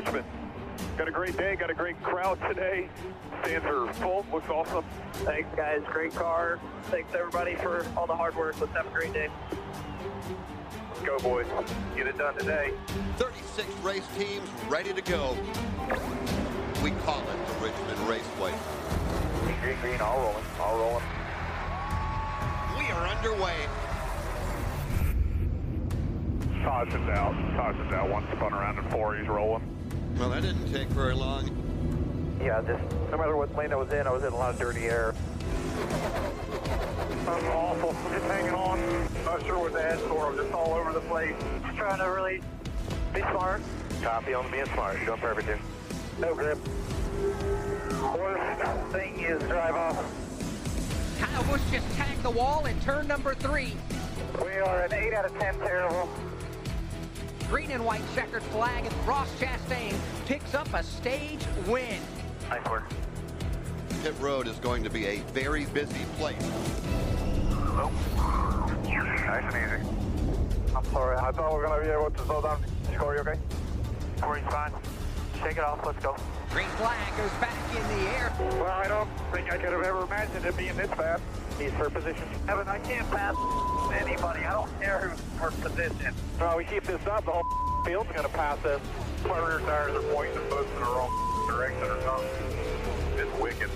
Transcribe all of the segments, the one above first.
Richmond. Got a great day, got a great crowd today. Stands are full, looks awesome. Thanks, guys. Great car. Thanks, everybody, for all the hard work. Let's have a great day. Let's go, boys. Get it done today. 36 race teams ready to go. We call it the Richmond Raceway. Green, green, all rolling, all rolling. We are underway. Caution's out, caution's out. One spun around in four, he's rolling. Well, that didn't take very long. Yeah, just no matter what lane I was in, I was in a lot of dirty air. That's awful. Just hanging on. Not sure what to ask for. I'm just all over the place. Just trying to really be smart. Copy on being smart. You're doing perfect, dude. No grip. Worst thing is drive off. Kyle Busch just tagged the wall in turn number three. We are an 8 out of 10 terrible. Green and white checkered flag, and Ross Chastain picks up a stage win. Nice work. Pit road is going to be a very busy place. Oh. Nice and easy. I'm sorry. I thought we were going to be able to slow down. Score, you okay? Corey's fine. Shake it off. Let's go. Green flag goes back in the air. Well, I don't think I could have ever imagined it being this bad. He's for position. Evan, I can't pass anybody. I don't care who's for position. Well, we keep this up, the whole field's going to pass us. My rear tires are pointing both in the wrong direction or something. It's wicked.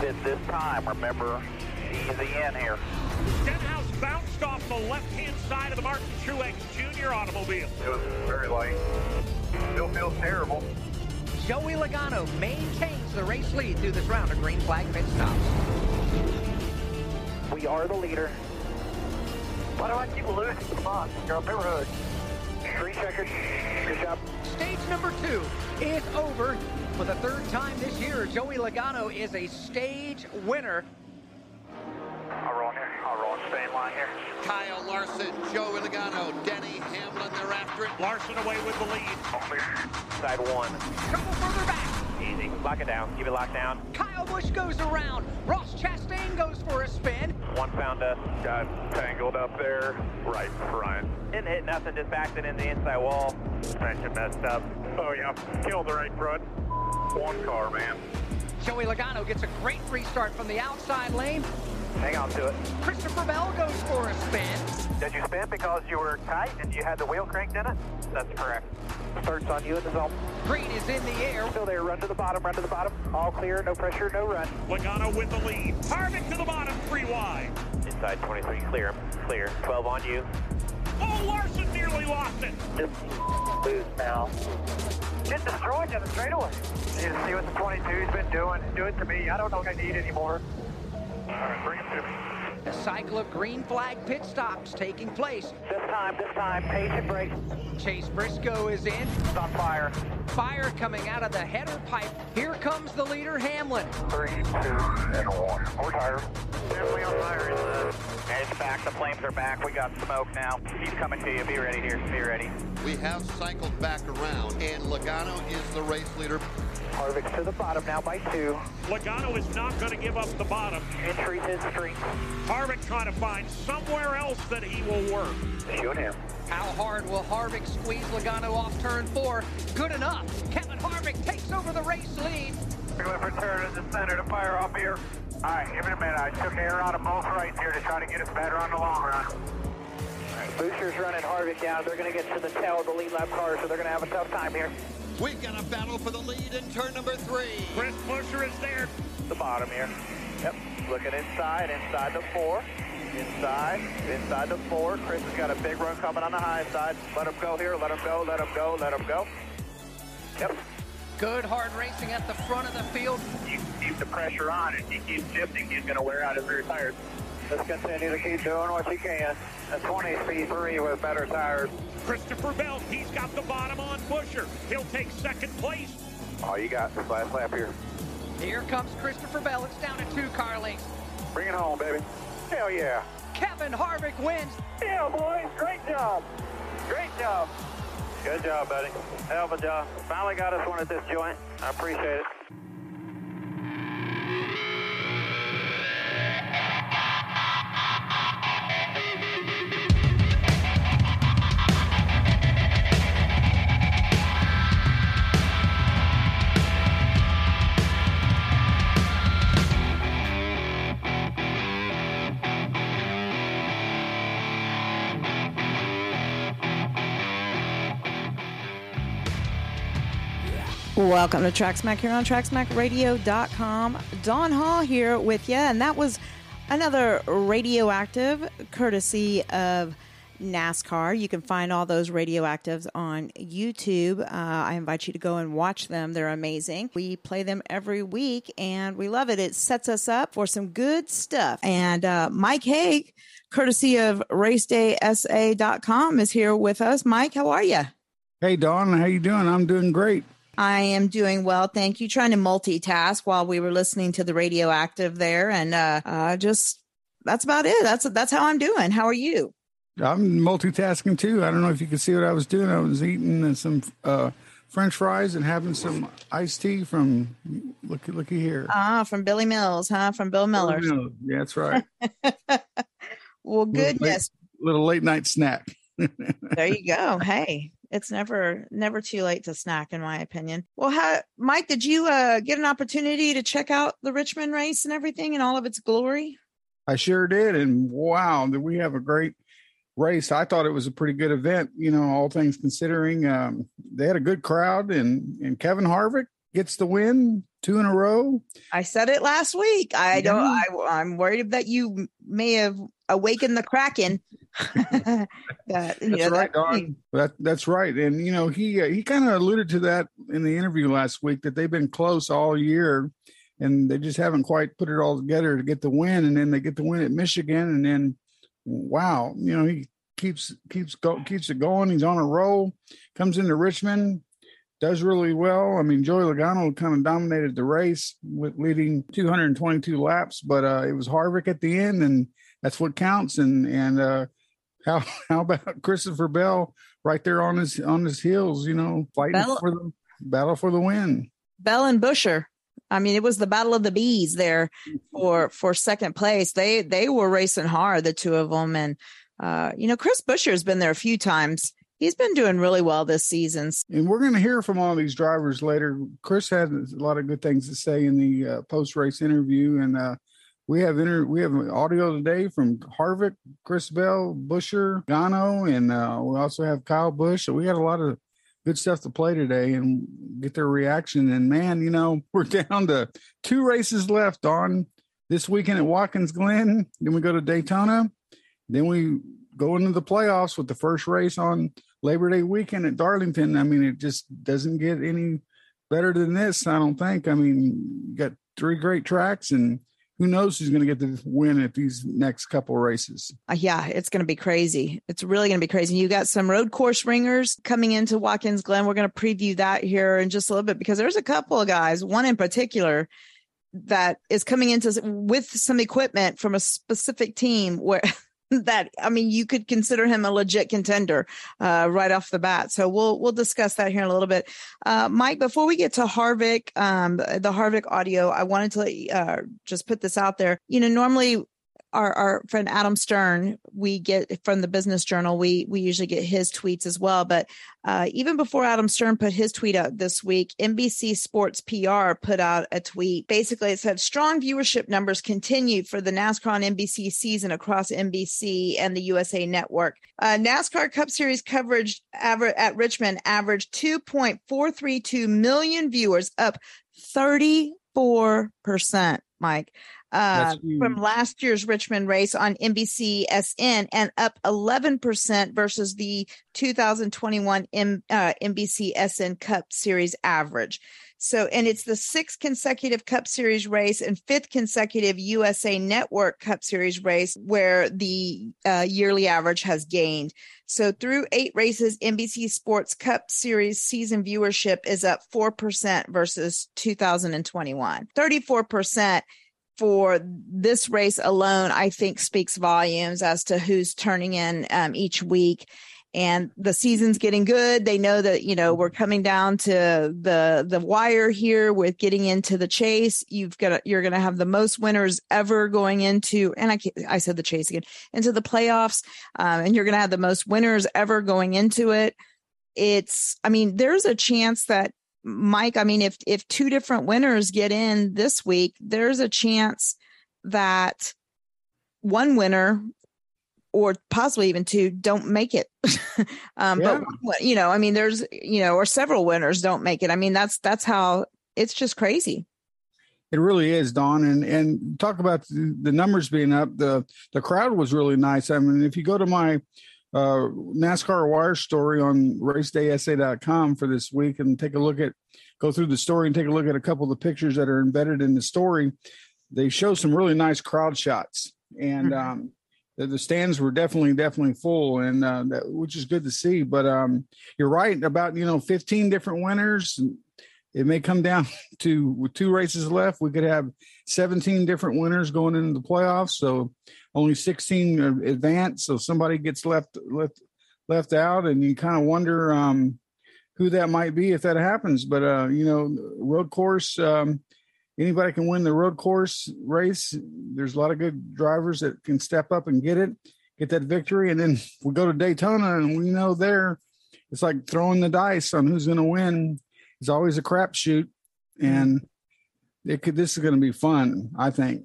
Did this time, remember, easy in here. Stenhouse bounced off the left-hand side of the Martin Truex Jr. automobile. It was very light. Still feels terrible. Joey Logano maintains the race lead through this round of green flag pit stops. We are the leader. Why do I keep losing? Come on, you're on pit road. Three seconds. Good job. Stage number two is over. For the third time this year, Joey Logano is a stage winner. I'll roll here. I'll roll. Stay in line here. Kyle Larson, Joey Logano, Denny Hamlin, they're after it. Larson away with the lead. All clear. Side one. Couple further back. Lock it down. Keep it locked down. Kyle Busch goes around. Ross Chastain goes for a spin. One found us. Got tangled up there, right front. Didn't hit nothing, just backed it in the inside wall. Suspension messed up. Oh, yeah. Killed the right front. One car, man. Joey Logano gets a great restart from the outside lane. Hang on to it. Christopher Bell goes for a spin. Did you spin because you were tight and you had the wheel cranked in it? That's correct. Starts on you in the zone. Green is in the air. Still there, run to the bottom, run to the bottom. All clear, no pressure, no run. Logano with the lead. Harvick to the bottom, three wide. Inside 23, clear clear. 12 on you. Oh, Larson nearly lost it. Just lose now. Get destroyed in the straightaway. You need see what the 22's been doing. Do it to me. I don't know what I need anymore. A cycle of green flag pit stops taking place. This time, this time, patient break. Chase Briscoe is in. It's on fire. Fire coming out of the header pipe. Here comes the leader, Hamlin. Three, two, and one. We're tired. Definitely on fire. In the... Edge back, the flames are back. We got smoke now. He's coming to you. Be ready here. Be ready. We have cycled back around, and Logano is the race leader. Harvick's to the bottom now by two. Logano is not going to give up the bottom. Entry his strength. Harvick trying to find somewhere else that he will work. Shoot him. How hard will Harvick squeeze Logano off turn four? Good enough. Kevin Harvick takes over the race lead. We're going to return to the center to fire off here. All right, give it a minute. I took air out of both rights here to try to get us better on the long run. All right, Booster's running Harvick down. They're going to get to the tail of the lead lap car, so they're going to have a tough time here. We've got a battle for the lead in turn number three. Chris Buescher is there. The bottom here. Yep. Looking inside, inside the four. Inside, inside the four. Chris has got a big run coming on the high side. Let him go here. Let him go. Let him go. Let him go. Yep. Good hard racing at the front of the field. You keep the pressure on. If he keeps shifting, he's going to wear out his rear tires. Let's continue to keep doing what you can. A 20 speed three with better tires. Christopher Bell, he's got the bottom on Buescher. He'll take second place. All you got this last lap here. Here comes Christopher Bell. It's down to two car lengths. Bring it home, baby. Hell yeah. Kevin Harvick wins. Yeah, boys. Great job. Great job. Good job, buddy. Hell of a job. Finally got us one at this joint. I appreciate it. Welcome to TrackSmack here on TrackSmackRadio.com. Don Hall here with you, and that was another radioactive courtesy of NASCAR. You can find all those radioactives on YouTube. Uh, I invite you to go and watch them, they're amazing. We play them every week, and we love it. It sets us up for some good stuff. And uh, Mike Haig, courtesy of RacedaySA.com, is here with us. Mike, how are you? Hey Don, how you doing? I'm doing great. I am doing well, thank you. Trying to multitask while we were listening to the radioactive there, and uh, uh, just that's about it. That's that's how I'm doing. How are you? I'm multitasking too. I don't know if you can see what I was doing. I was eating some uh, French fries and having some iced tea from looky looky here. Ah, from Billy Mills, huh? From Bill Miller. Yeah, that's right. well, goodness. Little late, little late night snack. there you go. Hey, it's never never too late to snack in my opinion. Well how mike did you uh get an opportunity to check out the richmond race and everything in all of its glory? I sure did and wow did we have a great race. I thought it was a pretty good event you know all things considering um they had a good crowd and and kevin harvick gets the win two in a row. I said it last week. I don't I, i'm worried that you may have awakened the kraken that, that's know, right, Don. That, that's right. And you know, he uh, he kind of alluded to that in the interview last week that they've been close all year, and they just haven't quite put it all together to get the win. And then they get the win at Michigan, and then wow, you know, he keeps keeps go, keeps it going. He's on a roll. Comes into Richmond, does really well. I mean, Joey Logano kind of dominated the race with leading 222 laps, but uh, it was Harvick at the end, and that's what counts. And and uh, how how about Christopher Bell right there on his on his heels, you know, fighting Bell, for the battle for the win. Bell and Buescher. I mean, it was the battle of the bees there for for second place. They they were racing hard, the two of them, and uh, you know, Chris Buescher has been there a few times. He's been doing really well this season. And we're going to hear from all these drivers later. Chris had a lot of good things to say in the uh, post race interview, and uh, we have inter- we have audio today from Harvick, Chris Bell, Buescher, Gano, and uh, we also have Kyle Busch. So we got a lot of good stuff to play today and get their reaction. And man, you know, we're down to two races left on this weekend at Watkins Glen. Then we go to Daytona. Then we go into the playoffs with the first race on Labor Day weekend at Darlington. I mean, it just doesn't get any better than this, I don't think. I mean, you got three great tracks and who knows who's going to get the win at these next couple races. Uh, yeah, it's going to be crazy. It's really going to be crazy. You got some road course ringers coming into Watkins Glen. We're going to preview that here in just a little bit because there's a couple of guys, one in particular that is coming into with some equipment from a specific team where that I mean, you could consider him a legit contender uh, right off the bat. So we'll we'll discuss that here in a little bit. Uh, Mike, before we get to Harvick, um, the Harvick audio, I wanted to uh, just put this out there. You know, normally our, our friend Adam Stern, we get from the Business Journal, we we usually get his tweets as well. But uh, even before Adam Stern put his tweet out this week, NBC Sports PR put out a tweet. Basically, it said strong viewership numbers continued for the NASCAR on NBC season across NBC and the USA Network. Uh, NASCAR Cup Series coverage aver- at Richmond averaged 2.432 million viewers, up 34 percent. Mike uh, from last year's Richmond race on NBCSN and up 11% versus the 2021 M, uh, NBCSN Cup Series average. So, and it's the sixth consecutive Cup Series race and fifth consecutive USA Network Cup Series race where the uh, yearly average has gained. So, through eight races, NBC Sports Cup Series season viewership is up 4% versus 2021. 34% for this race alone, I think speaks volumes as to who's turning in um, each week. And the season's getting good. They know that you know we're coming down to the the wire here with getting into the chase. You've got you're going to have the most winners ever going into, and I I said the chase again into the playoffs, um, and you're going to have the most winners ever going into it. It's I mean there's a chance that Mike, I mean, if if two different winners get in this week, there's a chance that one winner or possibly even two don't make it. um, yeah. But you know, I mean, there's you know, or several winners don't make it. I mean, that's that's how it's just crazy. It really is, Don. And and talk about the, the numbers being up. The the crowd was really nice. I mean, if you go to my uh, NASCAR Wire story on racedaysa.com for this week and take a look at, go through the story and take a look at a couple of the pictures that are embedded in the story. They show some really nice crowd shots, and mm-hmm. um, the, the, stands were definitely definitely full, and uh, that, which is good to see. But um, you're right about you know 15 different winners. It may come down to with two races left, we could have 17 different winners going into the playoffs. So only 16 advance, so somebody gets left left left out, and you kind of wonder um, who that might be if that happens. But uh, you know, road course, um, anybody can win the road course race. There's a lot of good drivers that can step up and get it, get that victory, and then we go to Daytona, and we know there it's like throwing the dice on who's going to win. It's always a crapshoot, and it could. This is going to be fun. I think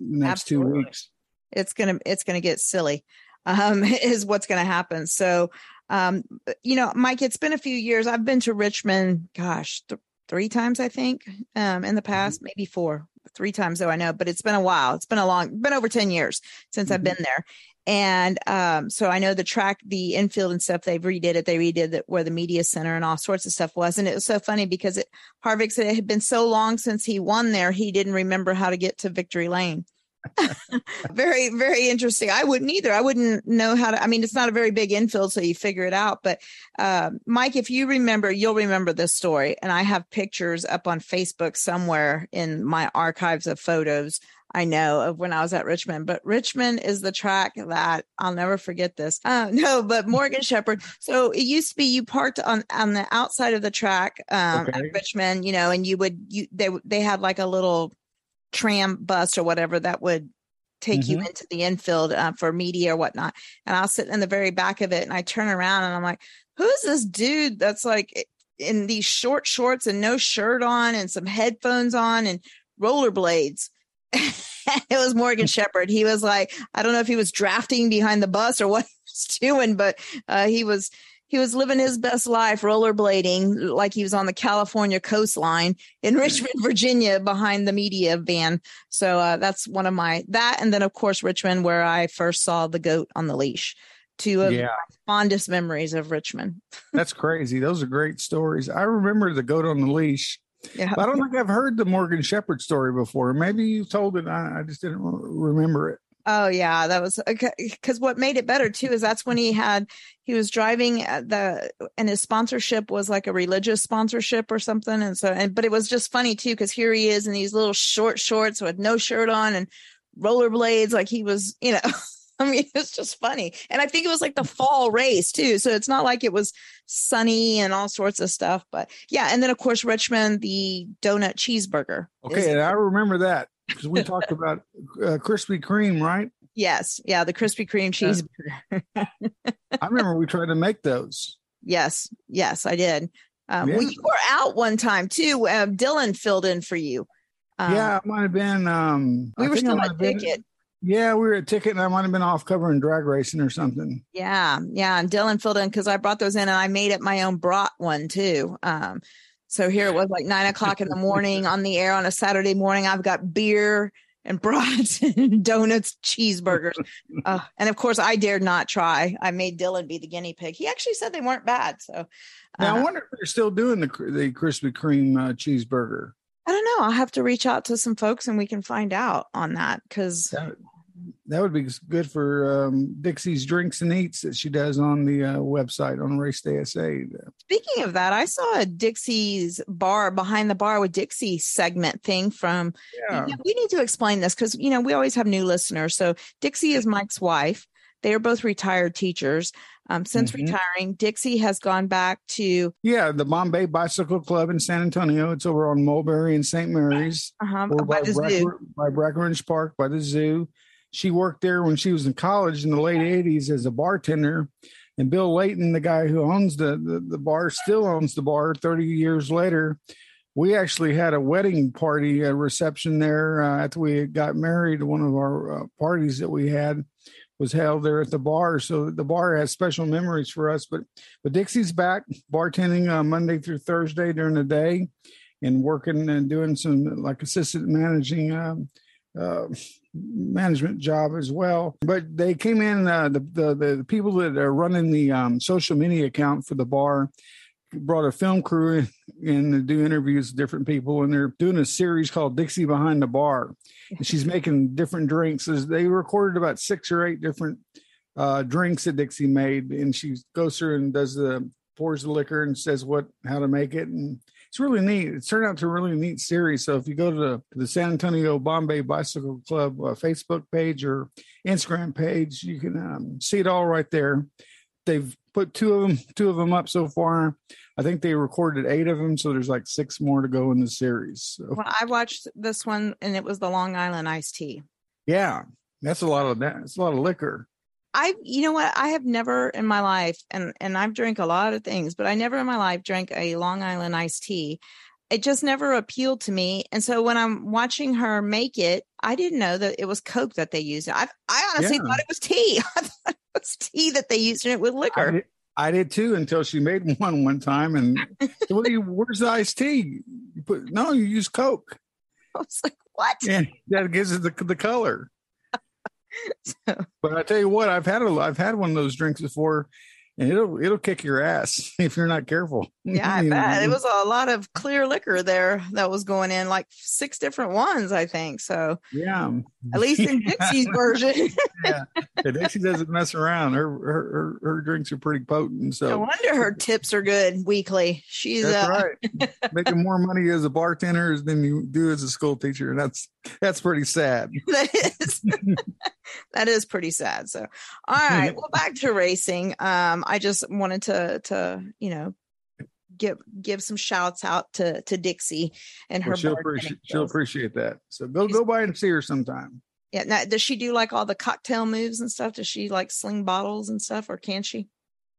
next Absolutely. two weeks it's gonna it's gonna get silly um is what's gonna happen so um you know mike it's been a few years i've been to richmond gosh th- three times i think um in the mm-hmm. past mm-hmm. maybe four three times though i know but it's been a while it's been a long been over 10 years since mm-hmm. i've been there and um, so I know the track, the infield and stuff, they've redid it. They redid it where the media center and all sorts of stuff was. And it was so funny because it, Harvick said it had been so long since he won there, he didn't remember how to get to victory lane. very, very interesting. I wouldn't either. I wouldn't know how to. I mean, it's not a very big infield, so you figure it out. But uh, Mike, if you remember, you'll remember this story. And I have pictures up on Facebook somewhere in my archives of photos. I know of when I was at Richmond, but Richmond is the track that I'll never forget this. Uh, no, but Morgan Shepherd. So it used to be you parked on on the outside of the track um, okay. at Richmond, you know, and you would you they they had like a little tram bus or whatever that would take mm-hmm. you into the infield uh, for media or whatnot. And I'll sit in the very back of it and I turn around and I'm like, who's this dude that's like in these short shorts and no shirt on and some headphones on and rollerblades? it was Morgan Shepherd. He was like, I don't know if he was drafting behind the bus or what he was doing, but uh, he was he was living his best life rollerblading like he was on the California coastline in Richmond, Virginia behind the media van. So uh, that's one of my that and then of course Richmond where I first saw the goat on the leash. Two of yeah. my fondest memories of Richmond. that's crazy. Those are great stories. I remember the goat on the leash. Yeah. I don't think I've heard the Morgan Shepherd story before. Maybe you told it. I, I just didn't remember it. Oh yeah, that was uh, because what made it better too is that's when he had he was driving uh, the and his sponsorship was like a religious sponsorship or something, and so and but it was just funny too because here he is in these little short shorts with no shirt on and rollerblades, like he was, you know. I mean, it's just funny. And I think it was like the fall race too. So it's not like it was sunny and all sorts of stuff. But yeah. And then, of course, Richmond, the donut cheeseburger. Okay. And I remember that because we talked about uh, Krispy Kreme, right? Yes, yeah, the Krispy Kreme cheeseburger. I remember we tried to make those. Yes, yes, I did. Um, Yeah. well, you were out one time too. Um, Dylan filled in for you. Um, yeah, it might have been. Um, we I were still at ticket. Yeah, we were at ticket, and I might have been off covering drag racing or something. Yeah, yeah, and Dylan filled in because I brought those in, and I made it my own brat one too. Um, so here it was like nine o'clock in the morning on the air on a Saturday morning. I've got beer and brats and donuts, cheeseburgers, uh, and of course I dared not try. I made Dylan be the guinea pig. He actually said they weren't bad. So Now I uh, wonder if they're still doing the the Krispy Kreme uh, cheeseburger. I don't know. I'll have to reach out to some folks and we can find out on that because That, that would be good for um, Dixie's Drinks and Eats that she does on the uh, website on Race Day SA. Speaking of that, I saw a Dixie's bar behind the bar with Dixie segment thing from. Yeah. Yeah, we need to explain this because you know we always have new listeners. So Dixie is Mike's wife. They are both retired teachers. Um, since Mhm. retiring, Dixie has gone back to Yeah, the Bombay Bicycle Club in San Antonio. It's over on Mulberry and St. Mary's. uh over by the zoo. Bracker- by Brackenridge Park by the zoo. She worked there when she was in college in the late 80s as a bartender. And Bill Layton, the guy who owns the, the, the bar, still owns the bar 30 years later. We actually had a wedding party, a reception there uh, after we got married. One of our uh, parties that we had was held there at the bar. So the bar has special memories for us. But but Dixie's back bartending uh, Monday through Thursday during the day and working and doing some like assistant managing um, uh, management job as well. But they came in uh, the, the the people that are running the um, social media account for the bar brought a film crew in, in to do interviews with different people and they're doing a series called Dixie Behind the Bar. And she's making different drinks. They recorded about six or eight different uh, drinks that Dixie made, and she goes through and does the pours the liquor and says what how to make it, and it's really neat. It's turned out to a really neat series. So if you go to the, the San Antonio Bombay Bicycle Club uh, Facebook page or Instagram page, you can um, see it all right there. They've put two of them two of them up so far. I think they recorded eight of them, so there's like six more to go in the series. So Well, I watched this one and it was the Long Island iced tea. yeah, that's a lot of that. It's a lot of liquor. I, you know what? I have never in my life, and and I've drank a lot of things, but I never in my life drank a Long Island iced tea. It just never appealed to me. And so when I'm watching her make it, I didn't know that it was Coke that they used. I I honestly Yeah. thought it was tea. I thought it was tea that they used in it with liquor. I did too until she made one one time, and what do you, where's the iced tea? You put no, you use Coke, I was like, what? and that gives it the the color. But I tell you what, I've had a I've had one of those drinks before, and it'll it'll kick your ass if you're not careful. Yeah, I bet it was a lot of clear liquor there that was going in, like six different ones, I think. So Yeah, at least in Dixie's version. yeah. And Dixie doesn't mess around. Her her her, her drinks are pretty potent. So no wonder her tips are good weekly. She's that's uh, right. Making more money as a bartender than you do as a school teacher, and that's that's pretty sad. that is that is pretty sad. So, all right, well, back to racing. Um, I just wanted to to you know give give some shouts out to to Dixie and her. Well, she'll appreciate she'll appreciate that. So go She's- go by and see her sometime. Yeah. Now, does she do like all the cocktail moves and stuff? Does she like sling bottles and stuff, or can she?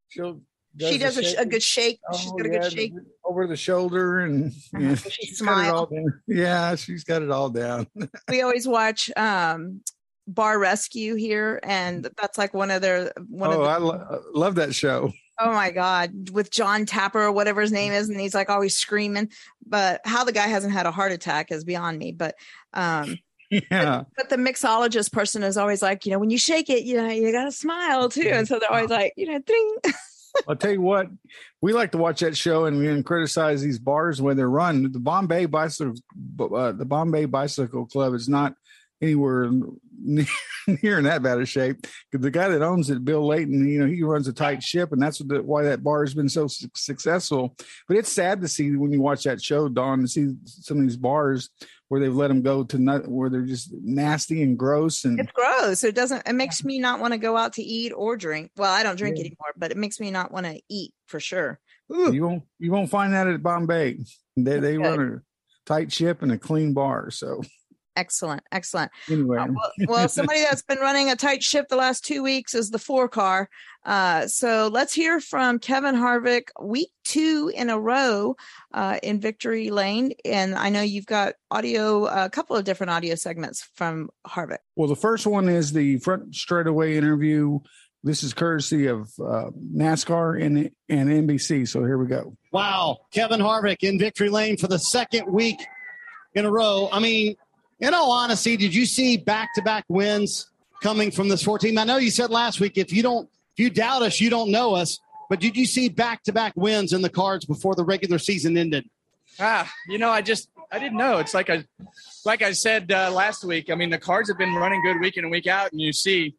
She'll she does a, sh- a good shake. She's Oh, got a yeah, good shake. over the shoulder and yeah, she she's got it all down. Yeah, she's got it all down. we always watch um bar rescue here and that's like one of their one oh, of the I lo- love that show. Oh my God, with John Tapper or whatever his name is, and he's like always screaming. But how the guy hasn't had a heart attack is beyond me. But um, Yeah, but the mixologist person is always like, you know, when you shake it, you know, you gotta smile too. And so they're always like, you know, ding. I'll tell you what, we like to watch that show and, and criticize these bars when they're run. The Bombay Bicycle, uh, the Bombay Bicycle Club is not anywhere near, near in that bad of shape. The guy that owns it, Bill Layton, you know, he runs a tight ship, and that's what the, why that bar has been so su- successful. But it's sad to see when you watch that show, Don, to see some of these bars where they've let them go to not, where they're just nasty and gross and It's gross. It doesn't. It makes me not want to go out to eat or drink. Well, I don't drink Yeah. anymore, but it makes me not want to eat for sure. Ooh. you won't you won't find that at Bombay. They they Good. run a tight ship and a clean bar. So Excellent, excellent. Anyway, Uh, well, well, somebody that's been running a tight ship the last two weeks is the four car. Uh, so let's hear from Kevin Harvick, week two in a row uh, in Victory Lane. And I know you've got audio, a couple of different audio segments from Harvick. well, the first one is the front straightaway interview. This is courtesy of uh, NASCAR and and NBC. So here we go. Wow, Kevin Harvick in victory lane for the second week in a row. I mean, in all honesty, did you see back-to-back wins coming from this 14? I know you said last week if you don't, if you doubt us, you don't know us. But did you see back-to-back wins in the cards before the regular season ended? Ah, you know, I just I didn't know. It's like I like I said uh, last week. I mean, the cards have been running good week in and week out, and you see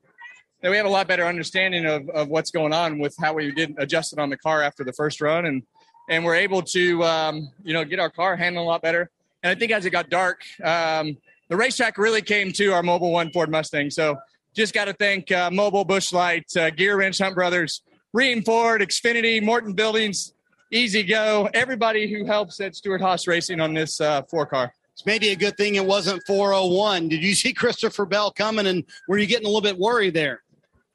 that we have a lot better understanding of, of what's going on with how we did adjust it on the car after the first run, and and we're able to um, you know get our car handling a lot better. And I think as it got dark, um, the racetrack really came to our Mobil One Ford Mustang. So just got to thank uh, Mobil, Bushlight, uh, Gear Wrench, Hunt Brothers, Rheem Ford, Xfinity, Morton Buildings, E-Z-GO, everybody who helps at Stewart Haas Racing on this uh, four car. It's maybe a good thing it wasn't 401. Did you see Christopher Bell coming, and were you getting a little bit worried there?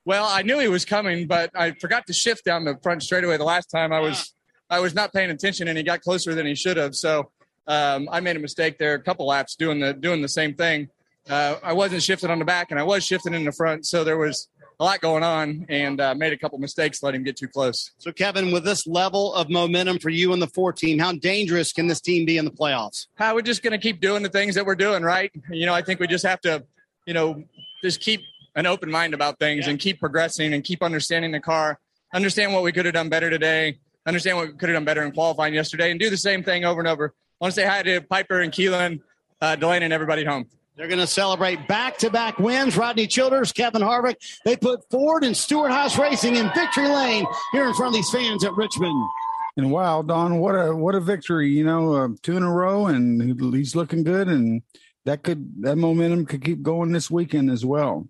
Well, I knew he was coming, but I forgot to shift down the front straightaway the last time. I was I was not paying attention, and he got closer than he should have. So um, I made a mistake there. A couple laps doing the doing the same thing. Uh, I wasn't shifting on the back, and I was shifting in the front. So there was a lot going on, and uh, made a couple mistakes, let him get too close. So, Kevin, with this level of momentum for you and the four team, how dangerous can this team be in the playoffs? Uh, we're just going to keep doing the things that we're doing, right? You know, I think we just have to, you know, just keep an open mind about things and keep progressing and keep understanding the car, understand what we could have done better today, understand what we could have done better in qualifying yesterday, and do the same thing over and over. I want to say hi to Piper and Keelan, uh, DeLana, and everybody at home. They're going to celebrate back to back wins. Rodney Childers, Kevin Harvick. They put Ford and Stewart Haas Racing in victory lane here in front of these fans at Richmond. And wow, Don, what a what a victory! You know, uh, two in a row, and he's looking good, and that could that momentum could keep going this weekend as well.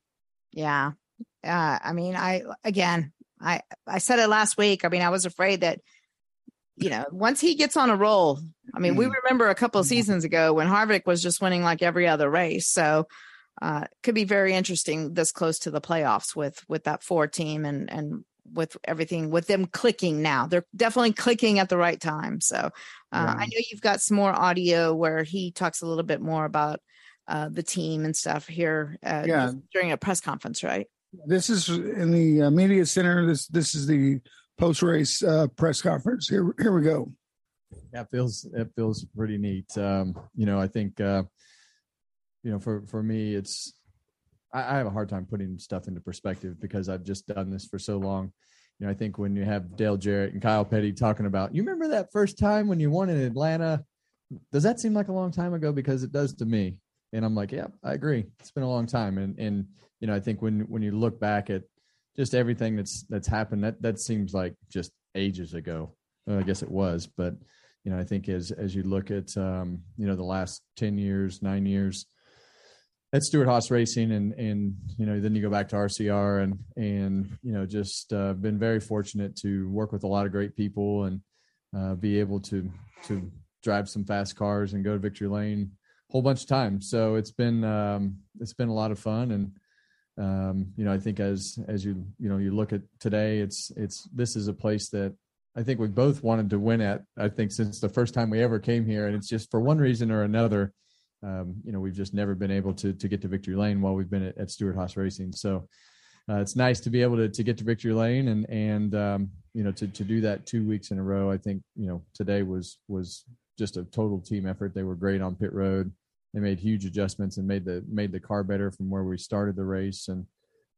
Yeah. Uh, I mean, I, again, I, I said it last week. I mean, I was afraid that, you know, once he gets on a roll, I mean, we remember a couple of seasons ago when Harvick was just winning like every other race. So, uh, could be very interesting this close to the playoffs with, with that four team and, and with everything with them clicking now. They're definitely clicking at the right time. So, uh, Yeah. I know you've got some more audio where he talks a little bit more about, uh, the team and stuff here uh, Yeah. during a press conference, right? This is in the uh, media center. This this is the post race uh, press conference. Here here we go. It feels it feels pretty neat. Um, you know, I think uh, you know for for me, it's I, I have a hard time putting stuff into perspective because I've just done this for so long. You know, I think when you have Dale Jarrett and Kyle Petty talking about, you remember that first time when you won in Atlanta? Does that seem like a long time ago? Because it does to me. And I'm like, yeah, I agree. It's been a long time. And and you know, I think when when you look back at just everything that's that's happened, that that seems like just ages ago. Well, I guess it was, but you know, I think as as you look at um, you know the last ten years, nine years at Stewart Haas Racing, and and you know then you go back to RCR and and you know just uh, been very fortunate to work with a lot of great people and uh, be able to to drive some fast cars and go to victory lane a whole bunch of times. So it's been um, it's been a lot of fun and um, you know I think as as you you know you look at today, it's it's this is a place that I think we both wanted to win at. I think since the first time we ever came here, and it's just for one reason or another, um, you know, we've just never been able to to get to victory lane while we've been at, at Stewart Haas Racing. So uh, it's nice to be able to to get to victory lane and and um, you know to to do that two weeks in a row. I think you know today was was just a total team effort. They were great on pit road. They made huge adjustments and made the made the car better from where we started the race and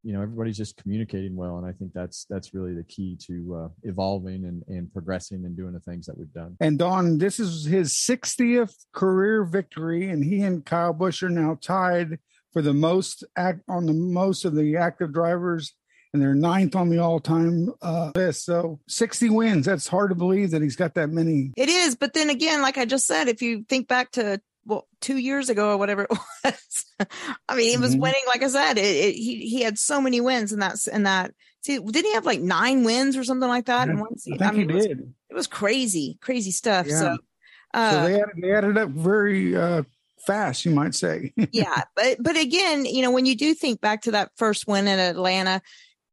you know everybody's just communicating well and i think that's that's really the key to uh, evolving and, and progressing and doing the things that we've done And Don, this is his 60th career victory, and he and Kyle Busch are now tied for the most act on the most of the active drivers, and they're ninth on the all-time uh, list. So 60 wins. That's hard to believe that he's got that many. It is, but then again, like I just said, if you think back to well, two years ago or whatever it was, I mean, he was Mhm. winning. Like I said, it, it, he he had so many wins in that in that. See, didn't he have like nine wins or something like that? in I one season? he mean, it was, did. it was crazy, crazy stuff. Yeah. So, so uh, they added, they added up very uh, fast, you might say. yeah, but but again, you know, when you do think back to that first win in Atlanta,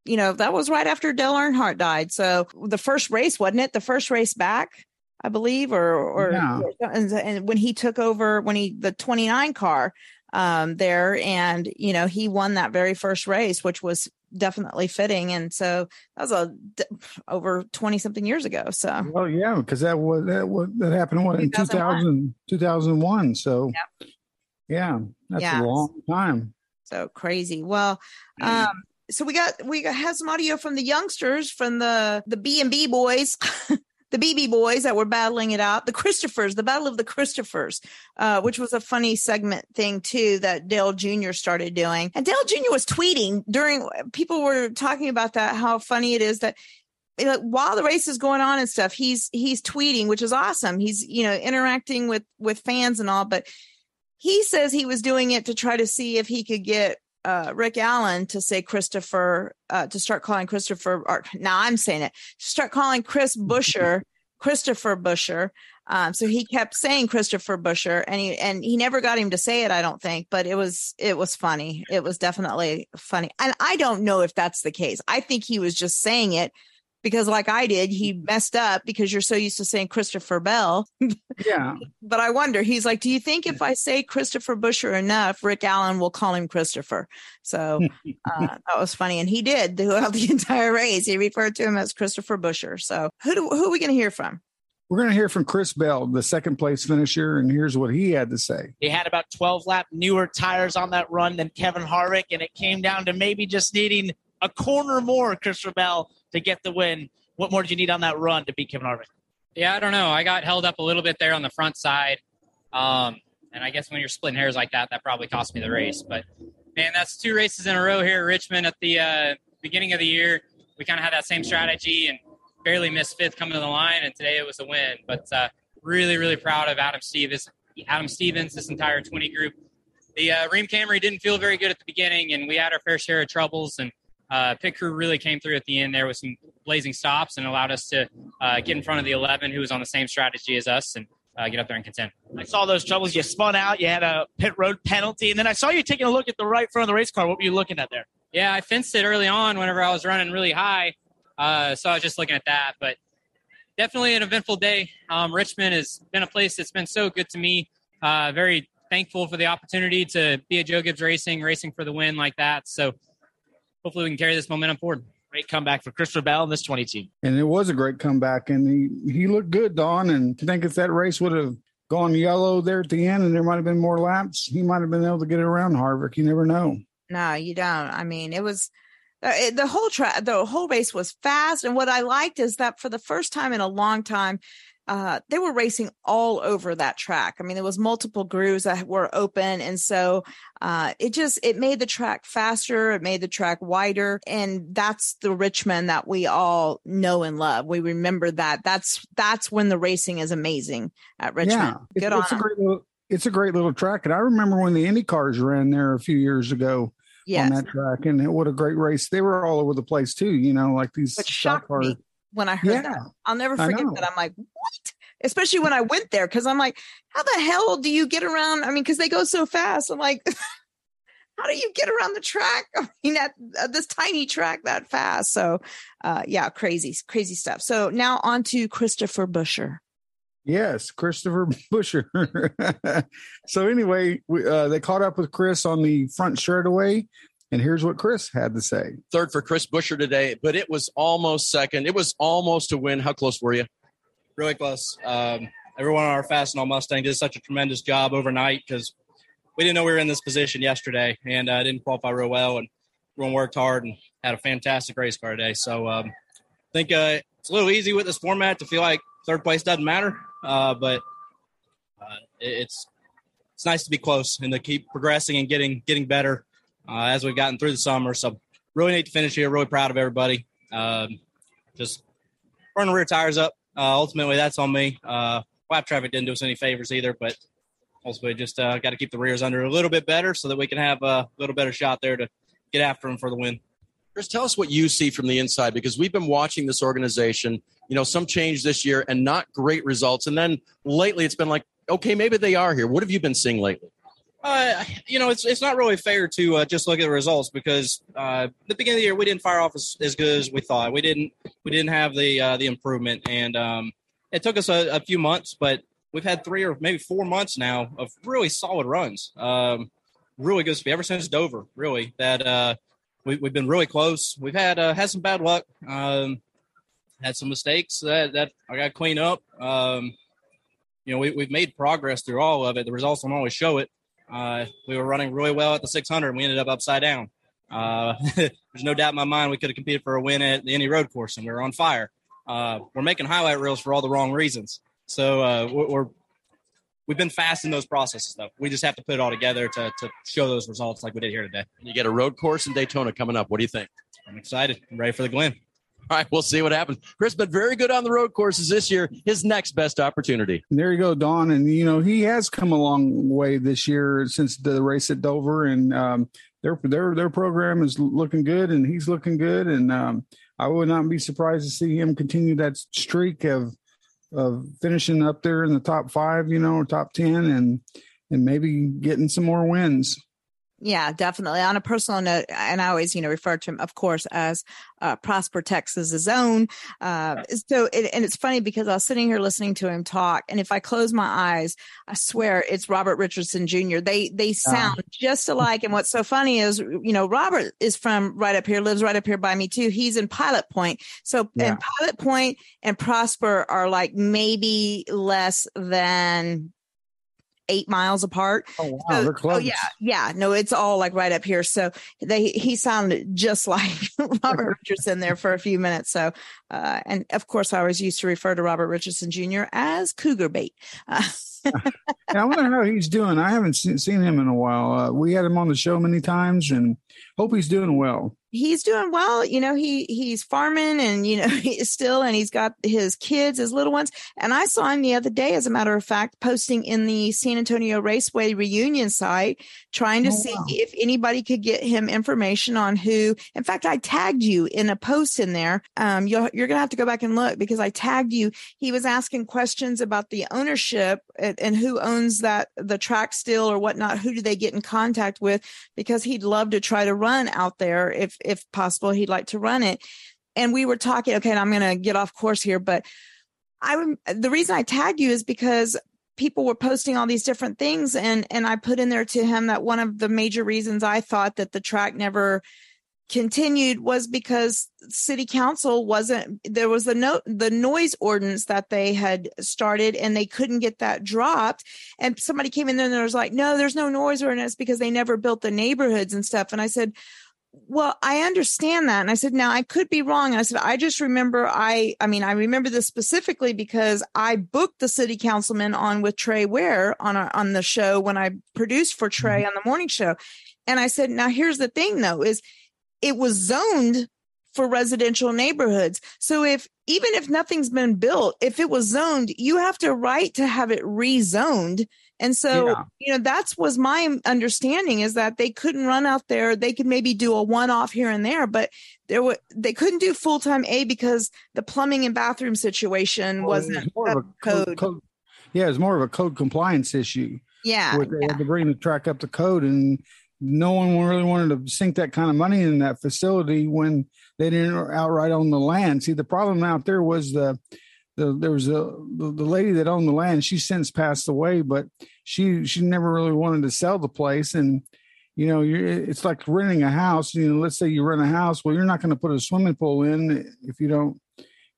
you know that was right after Dale Earnhardt died. So the first race wasn't it? The first race back, I believe, or or Yeah. and, and when he took over when he the twenty nine car um there, and you know he won that very first race, which was definitely fitting. And so that was a over twenty something years ago. So Well, yeah, because that was that was that happened what in 2000, 2001. So, yeah, that's Yeah. a long time. so crazy well um so we got we got had some audio from the youngsters from the the b and b boys the bb boys that were battling it out the christophers the battle of the christophers uh which was a funny segment thing too that dale jr started doing. And dale jr was tweeting during people were talking about that how funny it is that like, while the race is going on and stuff he's he's tweeting which is awesome. He's you know interacting with with fans and all but he says he was doing it to try to see if he could get uh, Rick Allen to say Christopher, uh, to start calling Christopher, or now I'm saying it, start calling Chris Buescher, Christopher Buescher. Um, so he kept saying Christopher Buescher, and he and he never got him to say it. I don't think, but it was it was funny. It was definitely funny, and I don't know if that's the case. I think he was just saying it because, like I did, he messed up because you're so used to saying Christopher Bell. Yeah. but I wonder, he's like, do you think if I say Christopher Buescher enough, Rick Allen will call him Christopher? So uh, that was funny. And he did throughout the entire race. He referred to him as Christopher Buescher. So who, do, who are we going to hear from? We're going to hear from Chris Bell, the second place finisher, and here's what he had to say. He had about 12 lap newer tires on that run than Kevin Harvick, and it came down to maybe just needing a corner more, Chris Bell, to get the win. What more did you need on that run to beat Kevin Harvick? Yeah, I don't know. I got held up a little bit there on the front side. Um, and I guess when you're splitting hairs like that, that probably cost me the race. But man, that's two races in a row here at Richmond at the uh, beginning of the year. We kind of had that same strategy and barely missed fifth coming to the line, and today it was a win. But uh, really, really proud of Adam Stevens, Adam Stevens, this entire 20 group. The uh, Rheem Camry didn't feel very good at the beginning, and we had our fair share of troubles. And uh, pit crew really came through at the end there with some blazing stops and allowed us to uh, get in front of the 11 who was on the same strategy as us and uh, get up there and contend. I saw those troubles. You spun out. You had a pit road penalty, and then I saw you taking a look at the right front of the race car. What were you looking at there? Yeah, I fenced it early on whenever I was running really high. Uh, so I was just looking at that. But definitely an eventful day. Um, Richmond has been a place that's been so good to me. Uh, very thankful for the opportunity to be at Joe Gibbs Racing, racing for the win like that. So hopefully we can carry this momentum forward. Great comeback for Christopher Bell and this 20 team. And it was a great comeback, and he, he looked good, Don. And I think if that race would have gone yellow there at the end and there might have been more laps, he might have been able to get it around Harvick. You never know. No, you don't. I mean, it was uh, it, the whole track, the whole race was fast. And what I liked is that for the first time in a long time, uh, they were racing all over that track. I mean, there was multiple grooves that were open, and so uh, it just it made the track faster. It made the track wider, and that's the Richmond that we all know and love. We remember that. That's that's when the racing is amazing at Richmond. Yeah, it's, Good on it's a great little, it's a great little track, and I remember when the Indy cars ran there a few years ago Yes. on that track, and what a great race! They were all over the place too. You know, like these stock cars. me when I heard Yeah. that. I'll never forget that. I'm like, what? Especially when I went there because I'm like, how the hell do you get around? I mean, because they go so fast. I'm like, how do you get around the track? I mean, at, this tiny track that fast. So, uh, yeah, crazy, crazy stuff. So now on to Christopher Buescher. Yes, Christopher Buescher. so anyway, we, uh, they caught up with Chris on the front straightaway, and here's what Chris had to say. Third for Chris Buescher today, but it was almost second. It was almost a win. How close were you? really close. Um, everyone on our Fastenal Mustang did such a tremendous job overnight because we didn't know we were in this position yesterday and uh, didn't qualify real well. And everyone worked hard and had a fantastic race car today. So um, I think uh, it's a little easy with this format to feel like third place doesn't matter, uh, but uh, it's it's nice to be close and to keep progressing and getting getting better uh, as we've gotten through the summer. So really neat to finish here. Really proud of everybody. Um, just running rear tires up. Uh, ultimately, that's on me. Uh, lap traffic didn't do us any favors either, but ultimately, just uh, got to keep the rears under a little bit better so that we can have a little better shot there to get after them for the win. Chris, tell us what you see from the inside because we've been watching this organization. You know, some change this year and not great results, and then lately it's been like, okay, maybe they are here. What have you been seeing lately? Uh, you know, it's it's not really fair to uh, just look at the results because uh, the beginning of the year we didn't fire off as, as good as we thought. We didn't we didn't have the uh, the improvement, and um, it took us a, a, few months, but we've had three or maybe four months now of really solid runs. Um, really good speed ever since Dover. Really, that uh, we, have been really close. We've had uh, had some bad luck, um, had some mistakes that that I got to clean up. Um, you know, we, we've made progress through all of it. The results don't always show it. Uh, we were running really well at the 600, and we ended up upside down. Uh, there's no doubt in my mind we could have competed for a win at the Indy Road Course, and we were on fire. Uh, we're making highlight reels for all the wrong reasons. So uh, we're we've been fast in those processes, though. We just have to put it all together to to show those results like we did here today. You get a road course in Daytona coming up. What do you think? I'm excited. I'm ready for the Glen. All right, we'll see what happens. Chris, been very good on the road courses this year. His next best opportunity. There you go, Don. And you know he has come a long way this year since the race at Dover, and um, their their their program is looking good, and he's looking good. And um, I would not be surprised to see him continue that streak of of finishing up there in the top five, you know, or top ten, and and maybe getting some more wins. Yeah, definitely. On a personal note, and I always, you know, refer to him, of course, as uh, Prosper Texas's own. Uh, so, it, and it's funny because I was sitting here listening to him talk, and if I close my eyes, I swear it's Robert Richardson Jr. They they sound uh. just alike. And what's so funny is, you know, Robert is from right up here, lives right up here by me too. He's in Pilot Point, so yeah. and Pilot Point and Prosper are like maybe less than eight miles apart. Oh wow, so, they're close. Oh yeah, yeah. No, it's all like right up here. So they he sounded just like Robert Richardson there for a few minutes. So uh, and of course, I always used to refer to Robert Richardson Jr. as Cougar Bait. Uh, I wonder how he's doing. I haven't seen, seen him in a while. Uh, we had him on the show many times, and hope he's doing well he's doing well. You know, he he's farming and you know he's still and he's got his kids, his little ones. And I saw him the other day, as a matter of fact, posting in the San Antonio Raceway reunion site, trying to oh, see wow. if anybody could get him information on who. In fact, I tagged you in a post in there. Um, you're you're gonna have to go back and look because I tagged you. He was asking questions about the ownership and, and who owns that the track still or whatnot. Who do they get in contact with? Because he'd love to try to run out there if if possible, he'd like to run it. And we were talking, okay, I'm going to get off course here, but I, the reason I tagged you is because people were posting all these different things and, and I put in there to him that one of the major reasons I thought that the track never continued was because city council wasn't there was the no the noise ordinance that they had started and they couldn't get that dropped and somebody came in there and was like no there's no noise ordinance because they never built the neighborhoods and stuff and i said well, I understand that. And I said, now I could be wrong. And I said, I just remember I, I mean, I remember this specifically because I booked the city councilman on with Trey Ware on our, on the show when I produced for Trey mm-hmm. on the morning show. And I said, now here's the thing though, is it was zoned for residential neighborhoods. So if, even if nothing's been built, if it was zoned, you have to right to have it rezoned and so, yeah. you know, that's was my understanding is that they couldn't run out there. They could maybe do a one off here and there, but there were they couldn't do full time A because the plumbing and bathroom situation well, wasn't more of a code. code. Yeah, it's more of a code compliance issue. Yeah, they yeah. had to bring the track up to code, and no one really wanted to sink that kind of money in that facility when they didn't outright own the land. See, the problem out there was the the, there was a the, the, lady that owned the land. She since passed away, but she she never really wanted to sell the place. And you know, it's like renting a house. You know, let's say you rent a house. Well, you're not going to put a swimming pool in if you don't,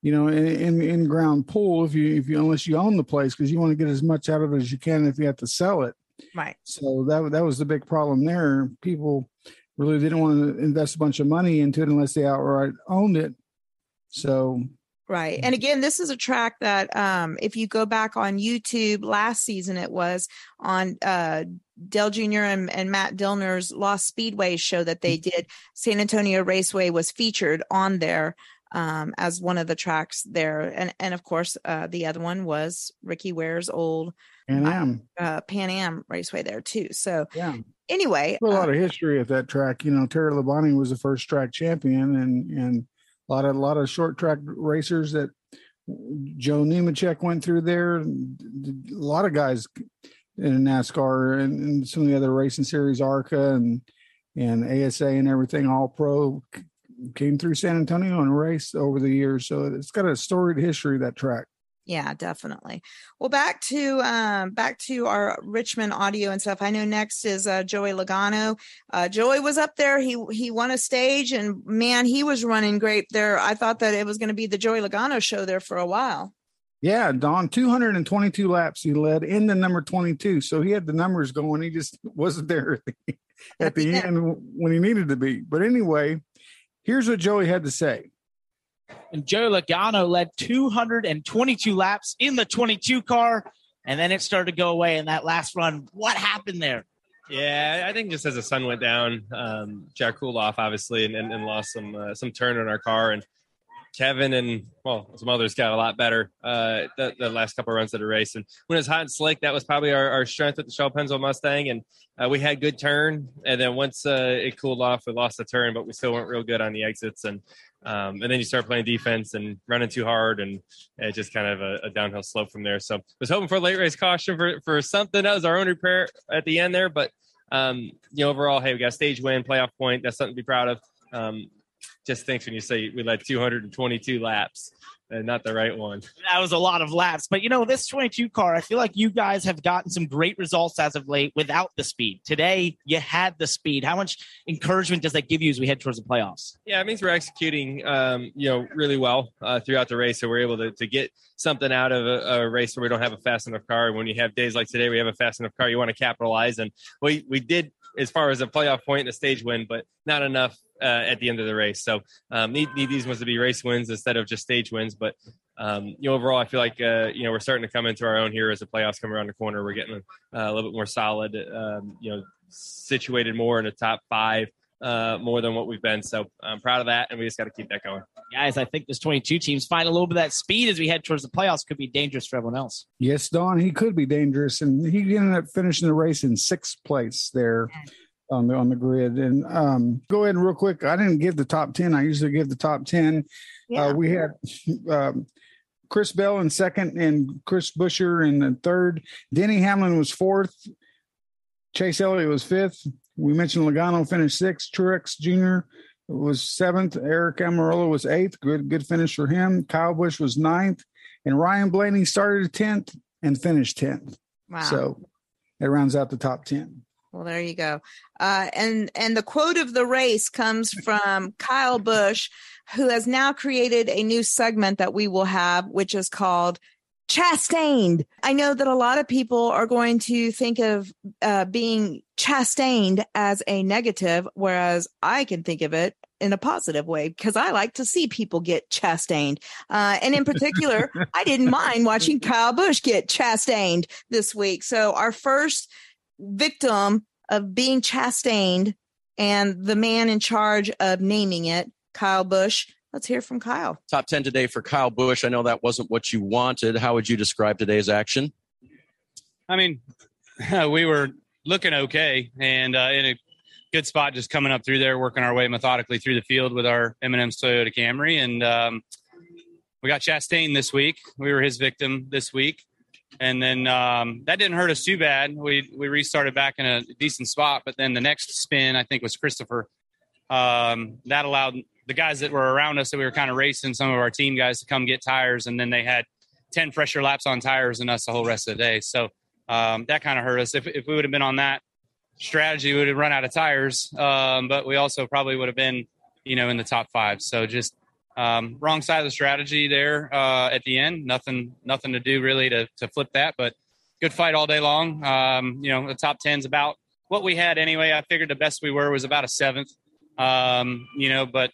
you know, in in, in ground pool if you if you unless you own the place because you want to get as much out of it as you can if you have to sell it. Right. So that that was the big problem there. People really didn't want to invest a bunch of money into it unless they outright owned it. So Right. And again, this is a track that um, if you go back on YouTube last season, it was on uh, Dale Jr. And, and Matt Dillner's Lost Speedway show that they mm-hmm. did. San Antonio Raceway was featured on there um, as one of the tracks there. And, and of course, uh, the other one was Ricky Ware's old Pan Am. Uh, Pan Am Raceway there too. So, yeah. Anyway, a lot uh, of history at that track. You know, Terry Labonte was the first track champion, and and a lot of a lot of short track racers that Joe Nemechek went through there. A lot of guys in NASCAR and, and some of the other racing series, ARCA and and ASA and everything, all pro came through San Antonio and raced over the years. So it's got a storied history that track. Yeah, definitely. Well, back to um, back to our Richmond audio and stuff. I know next is uh, Joey Logano. Uh, Joey was up there. He he won a stage, and man, he was running great there. I thought that it was going to be the Joey Logano show there for a while. Yeah, Don, 222 laps he led in the number 22. So he had the numbers going. He just wasn't there at the, at the end when he needed to be. But anyway, here's what Joey had to say. And Joe Logano led 222 laps in the 22 car, and then it started to go away in that last run. What happened there? Yeah, I think just as the sun went down, um, Jack cooled off obviously and, and, and lost some uh, some turn on our car, and Kevin and well, some others got a lot better uh, the, the, last couple runs of the race. And when it was hot and slick, that was probably our, our strength with the Shell Pennzoil Mustang. And uh, we had good turn. And then once uh, it cooled off, we lost the turn, but we still weren't real good on the exits. And um, and then you start playing defense and running too hard, and it just kind of a, a downhill slope from there. So I was hoping for a late race caution for for something. That was our own repair at the end there, but um, you know overall, hey, we got stage win, playoff point. That's something to be proud of. Um, just thinks when you say we led 222 laps and not the right one. That was a lot of laps. But you know, this 22 car, I feel like you guys have gotten some great results as of late without the speed. Today, you had the speed. How much encouragement does that give you as we head towards the playoffs? Yeah, it means we're executing, um, you know, really well uh, throughout the race. So we're able to, to get something out of a, a, race where we don't have a fast enough car. When you have days like today, we have a fast enough car, you want to capitalize. And we, we did as far as a playoff point and a stage win, but not enough uh, at the end of the race. So um, need, need these ones to be race wins instead of just stage wins. But um, you know, overall, I feel like uh, you know we're starting to come into our own here as the playoffs come around the corner. We're getting uh, a little bit more solid. Um, you know, situated more in the top five. Uh, more than what we've been. So I'm proud of that, and we just got to keep that going. Guys, I think this 22 teams find a little bit of that speed as we head towards the playoffs could be dangerous for everyone else. Yes, Don, he could be dangerous, and he ended up finishing the race in sixth place there on the on the grid. And um, go ahead and real quick. I didn't give the top ten. I usually give the top ten. Yeah. Uh, we had um, Chris Bell in second, and Chris Buescher in the third. Denny Hamlin was fourth. Chase Elliott was fifth. We mentioned Logano finished sixth. Truex Jr. was seventh. Aric Almirola was eighth. Good good finish for him. Kyle Busch was ninth, and Ryan Blaney started tenth and finished tenth. Wow. So it rounds out the top ten. Well, there you go. Uh, and and the quote of the race comes from Kyle Busch, who has now created a new segment that we will have, which is called chastained. I know that a lot of people are going to think of uh, being chastained as a negative, whereas I can think of it in a positive way because I like to see people get chastained. Uh, and in particular, I didn't mind watching Kyle Busch get chastained this week. So our first victim of being chastained and the man in charge of naming it, Kyle Busch. Let's hear from Kyle. Top 10 today for Kyle Busch. I know that wasn't what you wanted. How would you describe today's action? I mean, we were looking okay and uh, in a good spot just coming up through there, working our way methodically through the field with our M&M's Toyota Camry. And um, we got Chastain this week. We were his victim this week and then um, that didn't hurt us too bad. We we restarted back in a decent spot, but then the next spin I think was Christopher. Um, that allowed the guys that were around us that we were kind of racing some of our team guys to come get tires, and then they had ten fresher laps on tires than us the whole rest of the day. So um, that kind of hurt us. If if we would have been on that strategy, we would have run out of tires, um, but we also probably would have been you know in the top five. So just um, wrong side of the strategy there uh, at the end. Nothing, nothing to do really to, to flip that, but good fight all day long. Um, you know, the top 10's about what we had anyway. I figured the best we were was about a seventh. Um, you know, but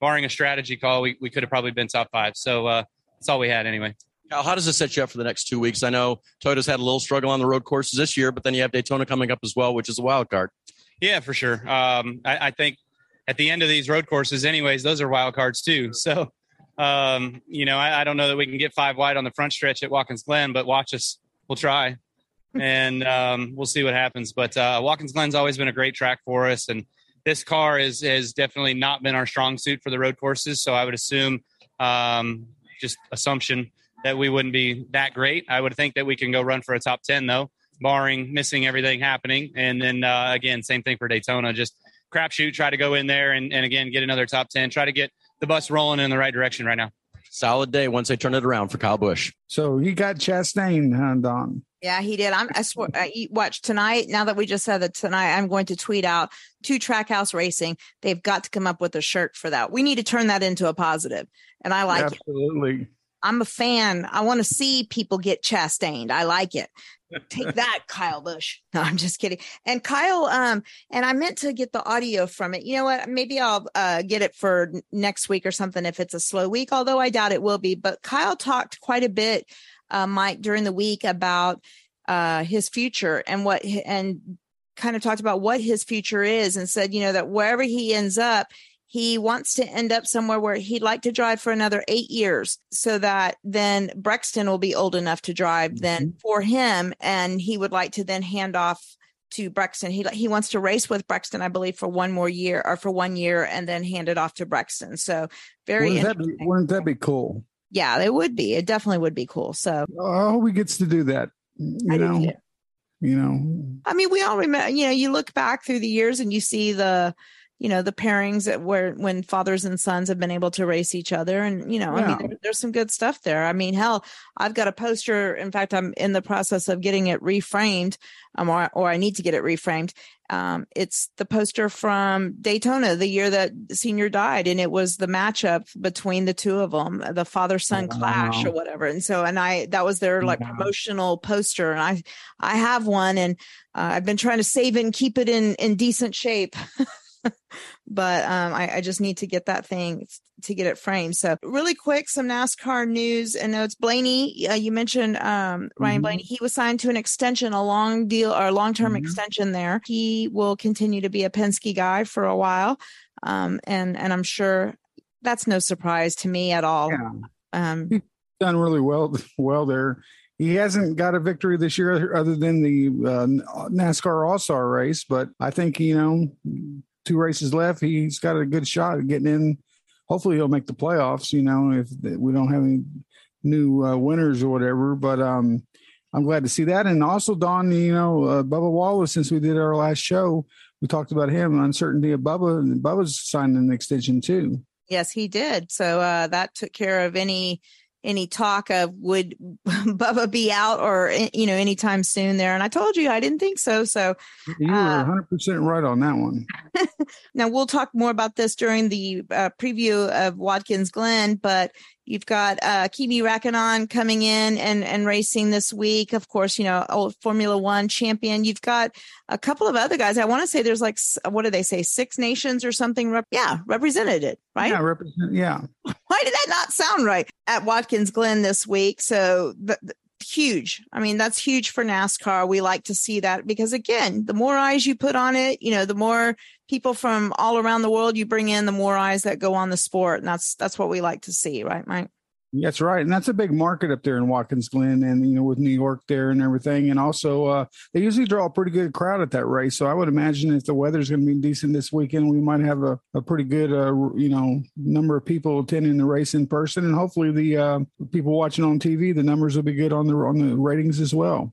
barring a strategy call, we, we could have probably been top five. So uh, that's all we had anyway. Cal, how does this set you up for the next two weeks? I know Toyota's had a little struggle on the road courses this year, but then you have Daytona coming up as well, which is a wild card. Yeah, for sure. Um, I, I, think at the end of these road courses, anyways, those are wild cards too. So, um, you know, I, I, don't know that we can get five wide on the front stretch at Watkins Glen, but watch us. We'll try, and um, we'll see what happens. But uh, Watkins Glen's always been a great track for us, and this car is has definitely not been our strong suit for the road courses. So I would assume, um, just assumption that we wouldn't be that great. I would think that we can go run for a top ten though. barring missing everything happening. And then uh, again, same thing for Daytona. Just crapshoot, try to go in there and, and again get another top ten. Try to get the bus rolling in the right direction right now. Solid day once they turn it around for Kyle Busch. So he got Chastain, huh, Don? Yeah, he did. I'm, I swear, I watch tonight. Now that we just said that tonight, I'm going to tweet out to Trackhouse Racing. They've got to come up with a shirt for that. We need to turn that into a positive. and I like Absolutely. it. I'm a fan. I want to see people get chastained. I like it. Take that, Kyle Busch. No, I'm just kidding. And Kyle, um, and I meant to get the audio from it. You know what? Maybe I'll uh, get it for next week or something if it's a slow week, although I doubt it will be. But Kyle talked quite a bit, uh, Mike, during the week about uh, his future and what, and kind of talked about what his future is and said, you know, that wherever he ends up, he wants to end up somewhere where he'd like to drive for another eight years so that then Brexton will be old enough to drive then for him. And he would like to then hand off to Brexton. He, he wants to race with Brexton, I believe, for one more year or for one year and then hand it off to Brexton. So very wouldn't that, be, wouldn't that be cool? Yeah, it would be. It definitely would be cool. So oh, I hope he gets to do that. You I know, you know, I mean, we all remember, you know, you look back through the years and you see the, you know, the pairings that where when fathers and sons have been able to race each other. And, you know, I mean, there, there's some good stuff there. I mean, hell, I've got a poster. In fact, I'm in the process of getting it reframed, um, or, or I need to get it reframed. Um, it's the poster from Daytona, the year that Senior died, and it was the matchup between the two of them, the father son clash or whatever. And so, and I that was their like Wow. promotional poster, and I I have one, and uh, I've been trying to save it and keep it in in decent shape. but um, I, I just need to get that thing to get it framed. So really quick, some NASCAR news and notes. Blaney, uh, you mentioned um, Ryan Mhm. Blaney. He was signed to an extension, a long deal or long term Mhm. extension there. He will continue to be a Penske guy for a while, um, and and I'm sure that's no surprise to me at all. Yeah. Um, done really well well there. He hasn't got a victory this year other than the uh, NASCAR All Star race, but I think you know two races left. He's got a good shot at getting in. Hopefully, he'll make the playoffs. You know, if we don't have any new uh, winners or whatever, but um, I'm glad to see that. And also, Don, you know, uh, Bubba Wallace. Since we did our last show, we talked about him uncertainty of Bubba, and Bubba's signed an extension too. Yes, he did. So uh, that took care of any any talk of would Bubba be out or eh, you know anytime soon there. And I told you I didn't think so. So You were Uh, 100 percent right on that one. now we'll talk more about this during the uh, preview of Watkins Glen, but you've got uh, Kimi Räikkönen coming in and and racing this week. Of course, you know old Formula One champion. You've got a couple of other guys. I want to say there's like what do they say six nations or something? Rep- yeah, represented it right. Yeah, represent. Yeah, Why did that not sound right at Watkins Glen this week? So th- th- huge. I mean, that's huge for NASCAR. We like to see that because again, the more eyes you put on it, you know, the more people from all around the world you bring in, the more eyes that go on the sport. And that's that's what we like to see, right, Mike? That's right, and that's a big market up there in Watkins Glen, and you know with New York there and everything, and also uh, they usually draw a pretty good crowd at that race. So I would imagine if the weather's going to be decent this weekend, we might have a, a pretty good uh, you know number of people attending the race in person, and hopefully the uh, people watching on TV, the numbers will be good on the on the ratings as well.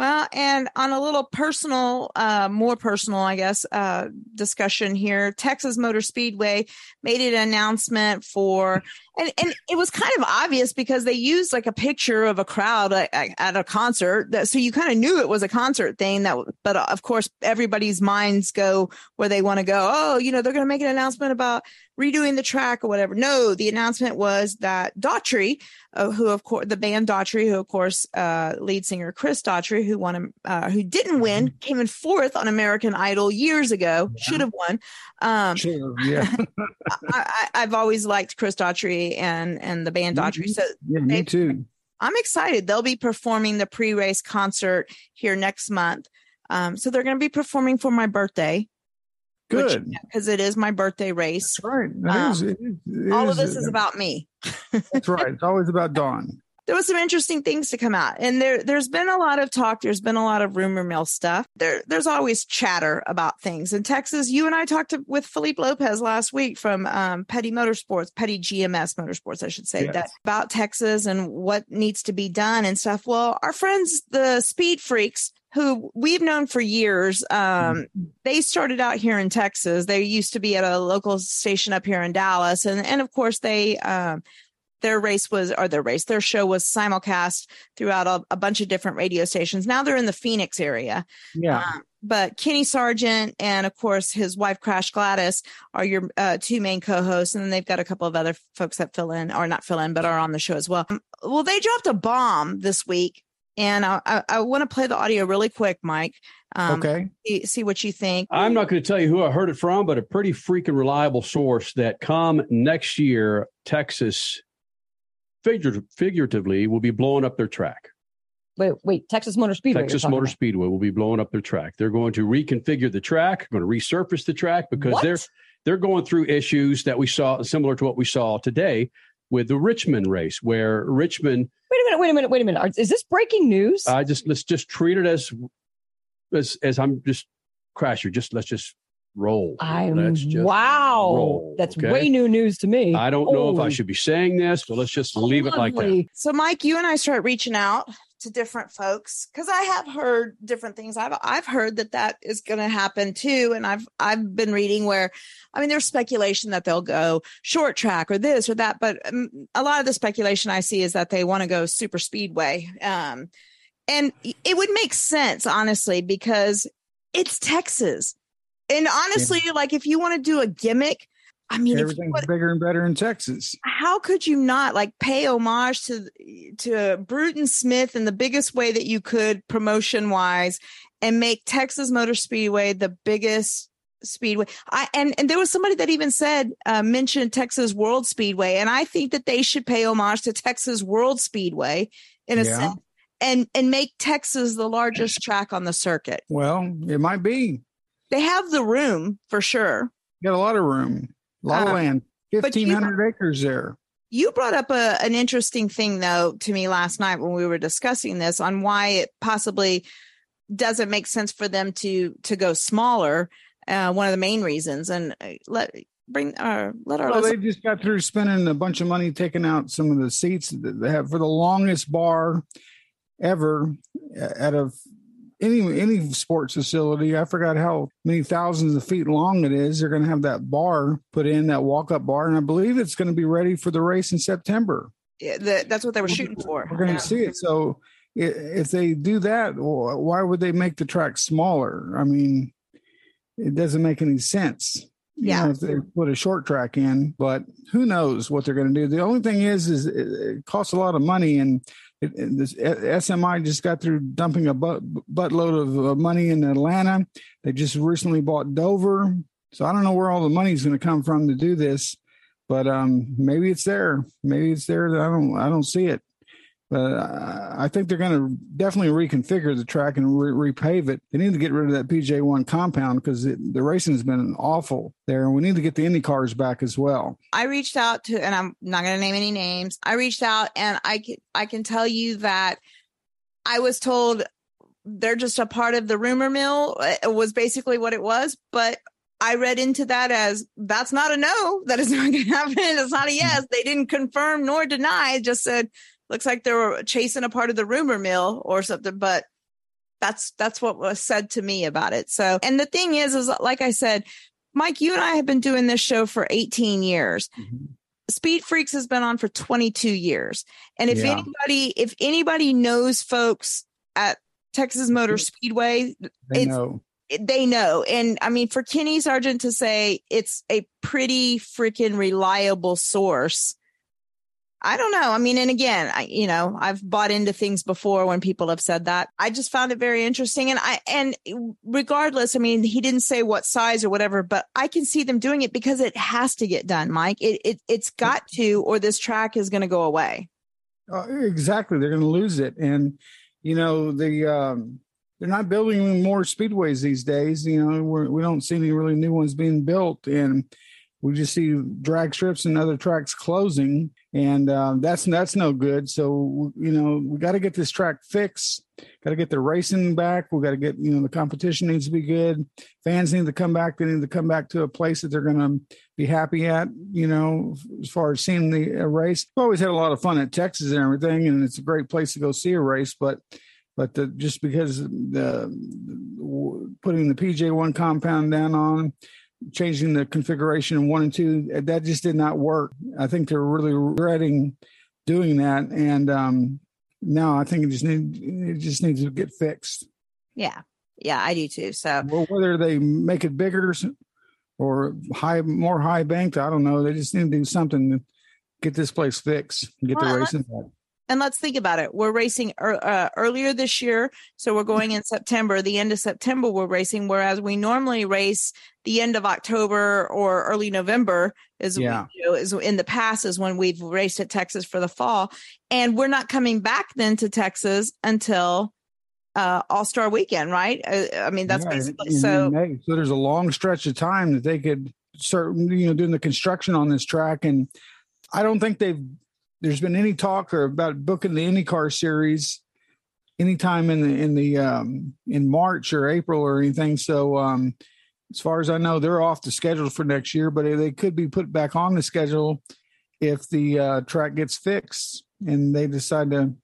Well, and on a little personal, uh, more personal, I guess, uh, discussion here, Texas Motor Speedway made an announcement for, and, and it was kind of obvious because they used like a picture of a crowd at, a concert. That, so you kind of knew it was a concert thing that, but uh, of course, everybody's minds go where they want to go. Oh, you know, they're going to make an announcement about redoing the track or whatever. No, the announcement was that Daughtry, uh, who of course the band Daughtry, who of course uh, lead singer Chris Daughtry, who won, uh, who didn't win, came in fourth on American Idol years ago, should have won. Um, Sure, yeah, I, I, I've always liked Chris Daughtry and and the band Daughtry, so yeah, me too. I'm excited. They'll be performing the pre-race concert here next month. Um, so they're going to be performing for my birthday Good. because it is my birthday race. That's right. Um, is- it is- it all of is- this is about me. That's right. It's always about Dawn. There was some interesting things to come out and there there's been a lot of talk there's been a lot of rumor mill stuff there there's always chatter about things in texas you and i talked to, with philippe lopez last week from um, petty motorsports petty gms motorsports i should say Yes. that about texas and what needs to be done and stuff well our friends the speed freaks who we've known for years. Um, they started out here in Texas. They used to be at a local station up here in Dallas, and and of course they um, their race was or their race their show was simulcast throughout a, a bunch of different radio stations. Now they're in the Phoenix area. Yeah. Um, but Kenny Sargent and of course his wife Crash Gladys are your uh, two main co-hosts, and then they've got a couple of other folks that fill in or not fill in, but are on the show as well. Um, well, they dropped a bomb this week, and I, I, I want to play the audio really quick, Mike. Um, Okay. See, see what you think. I'm not going to tell you who I heard it from, but a pretty freaking reliable source that come next year, Texas, figur- figuratively, will be blowing up their track. Wait, wait, Texas Motor Speedway. Texas Motor about. Speedway will be blowing up their track. They're going to reconfigure the track, going to resurface the track because What? they're they're going through issues that we saw similar to what we saw today with the Richmond race, where Richmond. Wait a minute, wait a minute, wait a minute. Is this breaking news? I just let's just treat it as as as I'm just crasher. Just let's just roll. I'm Let's just wow. roll, That's okay? way new news to me. I don't know if I should be saying this, but let's just leave it like that. So, Mike, you and I start reaching out to different folks because I have heard different things. I've I've heard that that is going to happen too, and I've I've been reading where, I mean, there's speculation that they'll go short track or this or that, but um, a lot of the speculation I see is that they want to go super speedway. Um, and it would make sense, honestly, because it's Texas. And honestly, like if you want to do a gimmick, I mean, if you Everything's bigger and better in Texas. how could you not like pay homage to to Bruton Smith in the biggest way that you could promotion wise and make Texas Motor Speedway the biggest speedway I and and there was somebody that even said uh, mentioned Texas World Speedway and I think that they should pay homage to Texas World Speedway in a Yeah. sense and and make Texas the largest track on the circuit. Well, it might be. They have the room for sure. Got a lot of room, a lot Uh, of land, but you- fifteen hundred acres there. You brought up a, an interesting thing, though, to me last night when we were discussing this on why it possibly doesn't make sense for them to to go smaller. Uh, one of the main reasons, and uh, let bring uh, let our Well, they just got through spending a bunch of money taking out some of the seats that they have for the longest bar ever uh, out of any any sports facility. I forgot how many thousands of feet long it is. They're going to have that bar put in that walk up bar, and I believe it's going to be ready for the race in September. Yeah, the, that's what they were shooting for. We're going to see it. So if they do that, why would they make the track smaller? I mean, it doesn't make any sense. You Yeah. know, if they put a short track in, but who knows what they're going to do? The only thing is, is it, it costs a lot of money, and it, it- this SMI just got through dumping a butt, buttload of uh, money in Atlanta. They just recently bought Dover, so I don't know where all the money is going to come from to do this, but um, maybe it's there. Maybe it's there. That I don't, I don't see it. But uh, I think they're going to definitely reconfigure the track and re- repave it. They need to get rid of that PJ1 compound because the racing has been awful there. And we need to get the Indy cars back as well. I reached out to, and I'm not going to name any names. I reached out, and I can I can tell you that I was told they're just a part of the rumor mill. It was basically what it was, but I read into that as that's not a no. That is not going to happen. It's not a yes. They didn't confirm nor deny. Just said looks like they were chasing a part of the rumor mill or something. But that's that's what was said to me about it. So, and the thing is, is like I said, Mike, you and I have been doing this show for 18 years. Mm-hmm. Speed Freaks has been on for 22 years. And if Yeah. anybody, if anybody knows folks at Texas Motor Speedway, They it's know. they know. And I mean, for Kenny Sargent to say it's a pretty freaking reliable source. I don't know. I mean, and again, I, you know, I've bought into things before when people have said that. I just found it very interesting. And I, and regardless, I mean, he didn't say what size or whatever, but I can see them doing it because it has to get done, Mike. It, it, it's got to, or this track is going to go away. Uh, exactly. They're going to lose it. And, you know, the, um, they're not building more speedways these days. You know, we're, we don't see any really new ones being built. And we just see drag strips and other tracks closing. And um, that's that's no good. So you know we got to get this track fixed. Got to get the racing back. We got to get you know the competition needs to be good. Fans need to come back. They need to come back to a place that they're going to be happy at. You know, as far as seeing the uh, race. We've always had a lot of fun at Texas and everything, and it's a great place to go see a race. But but the, just because the, the putting the PJ one compound down on, changing the configuration in one and two, that just did not work. I think they're really regretting doing that, and um, now I think it just need it just needs to get fixed. Yeah, yeah, I do too. So well, whether they make it bigger or high, more high banked, I don't know. They just need to do something to get this place fixed, and get well, the racing back. And let's think about it. We're racing uh, earlier this year, so we're going in September. The end of September, we're racing, whereas we normally race the end of October or early November. Is yeah. you know, is in the past is when we've raced at Texas for the fall, and we're not coming back then to Texas until uh, All Star Weekend, right? Uh, I mean, that's Yeah, basically so. So there's a long stretch of time that they could start, you know, doing the construction on this track, and I don't think they've. There's been any talk or about booking the IndyCar series anytime in the in the um, in March or April or anything. So um, as far as I know, they're off the schedule for next year, but they could be put back on the schedule if the uh, track gets fixed and they decide to,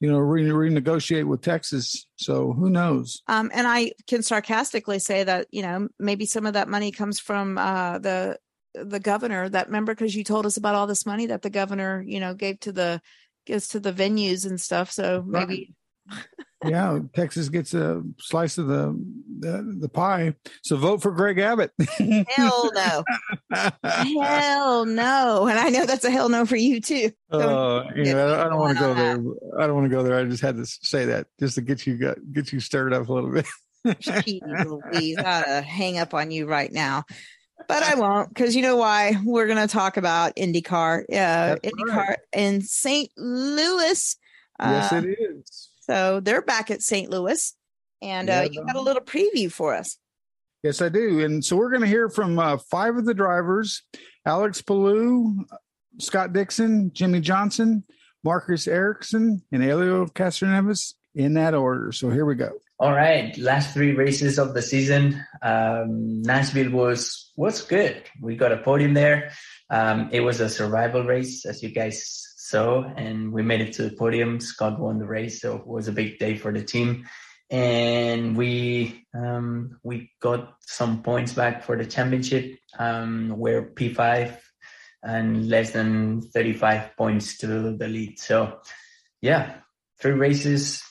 you know, re- renegotiate with Texas. So who knows? Um, and I can sarcastically say that you know maybe some of that money comes from uh, the the governor. That member because you told us about all this money that the governor you know gave to the gives to the venues and stuff. So maybe yeah, Texas gets a slice of the, the the pie. So vote for Greg Abbott. hell no, hell no. And I know that's a hell no for you too. Oh, you know, I don't want to go there. I don't want to go there. I just had to say that just to get you got get you stirred up a little bit. Jeez Louise, I gotta hang up on you right now. But I won't because you know why? We're going to talk about IndyCar. Uh, IndyCar in St. Louis. Yes, Uh, it is. So they're back at St. Louis. And Yeah, uh, you got a little preview for us. Yes, I do. And so we're going to hear from uh, five of the drivers Alex Palou, Scott Dixon, Jimmie Johnson, Marcus Ericsson, and Elio Castroneves in that order. So here we go. All right, last three races of the season. Um, Nashville was was good. We got a podium there. Um, it was a survival race, as you guys saw, and we made it to the podium. Scott won the race, so it was a big day for the team. And we um, we got some points back for the championship. Um, we're P five and less than thirty five points to the lead. So, yeah, three races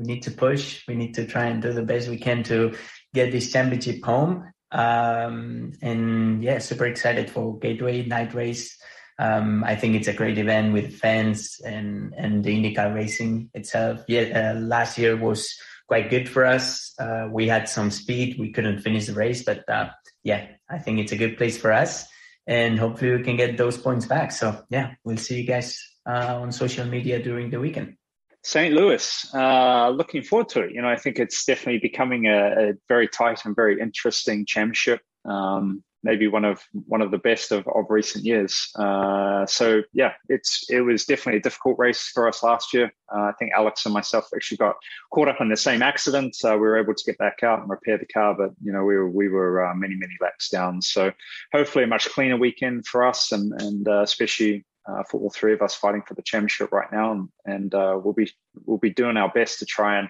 we need to push. We need to try and do the best we can to get this championship home. Um, and yeah, super excited for Gateway Night Race. Um, I think it's a great event with fans and and the IndyCar racing itself. Yeah, uh, last year was quite good for us. Uh, we had some speed. We couldn't finish the race, but uh, yeah, I think it's a good place for us. And hopefully we can get those points back. So yeah, we'll see you guys uh, on social media during the weekend. St. Louis, uh, looking forward to it. You know, I think it's definitely becoming a, a very tight and very interesting championship. Um, maybe one of one of the best of, of recent years. Uh, so yeah, it's it was definitely a difficult race for us last year. Uh, I think Alex and myself actually got caught up in the same accident. Uh, we were able to get back out and repair the car, but you know we were we were uh, many many laps down. So hopefully a much cleaner weekend for us, and and uh, especially uh, for all three of us fighting for the championship right now, and, and uh, we'll be we'll be doing our best to try and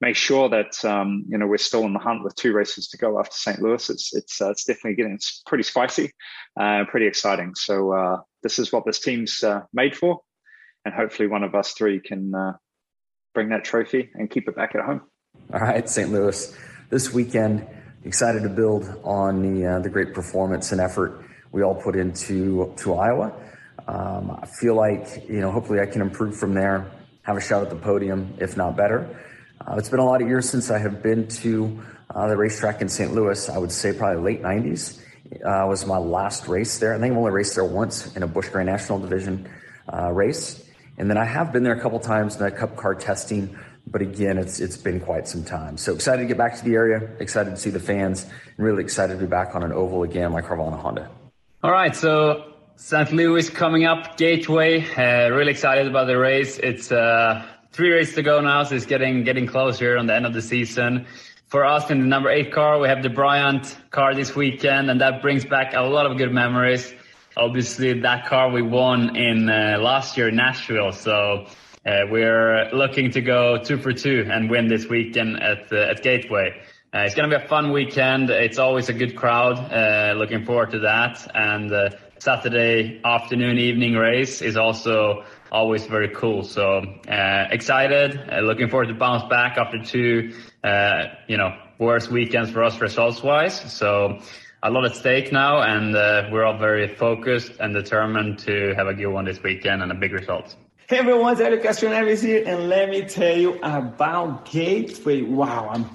make sure that um, you know we're still in the hunt with two races to go after St. Louis. It's it's uh, it's definitely getting pretty spicy, uh, pretty exciting. So uh, this is what this team's uh, made for, and hopefully one of us three can uh, bring that trophy and keep it back at home. All right, St. Louis. This weekend, excited to build on the the great performance and effort we all put into to Iowa. Um, I feel like you know, hopefully, I can improve from there. Have a shot at the podium, if not better. Uh, it's been a lot of years since I have been to uh, the racetrack in St. Louis. I would say probably late '90s uh, was my last race there. I think I've only raced there once in a Busch Grand National Division uh, race, and then I have been there a couple times in the Cup car testing. But again, it's it's been quite some time. So excited to get back to the area. Excited to see the fans, and really excited to be back on an oval again, like Carvana Honda. All right, so St. Louis coming up, Gateway. Uh, really excited about the race. It's uh, three races to go now, so it's getting getting closer on the end of the season. For us in the number eight car, we have the Bryant car this weekend, and that brings back a lot of good memories. Obviously, that car we won in uh, last year in Nashville, so uh, we're looking to go two for two and win this weekend at uh, at Gateway. Uh, it's going to be a fun weekend. It's always a good crowd. Looking forward to that. And Saturday afternoon, evening race is also always very cool. So uh, excited. Uh, looking forward to bounce back after two, uh, you know, worst weekends for us results wise. So a lot at stake now, and we're all very focused and determined to have a good one this weekend and a big result. Hey everyone, Elio Castroneves here, and let me tell you about Gateway. Wow, I'm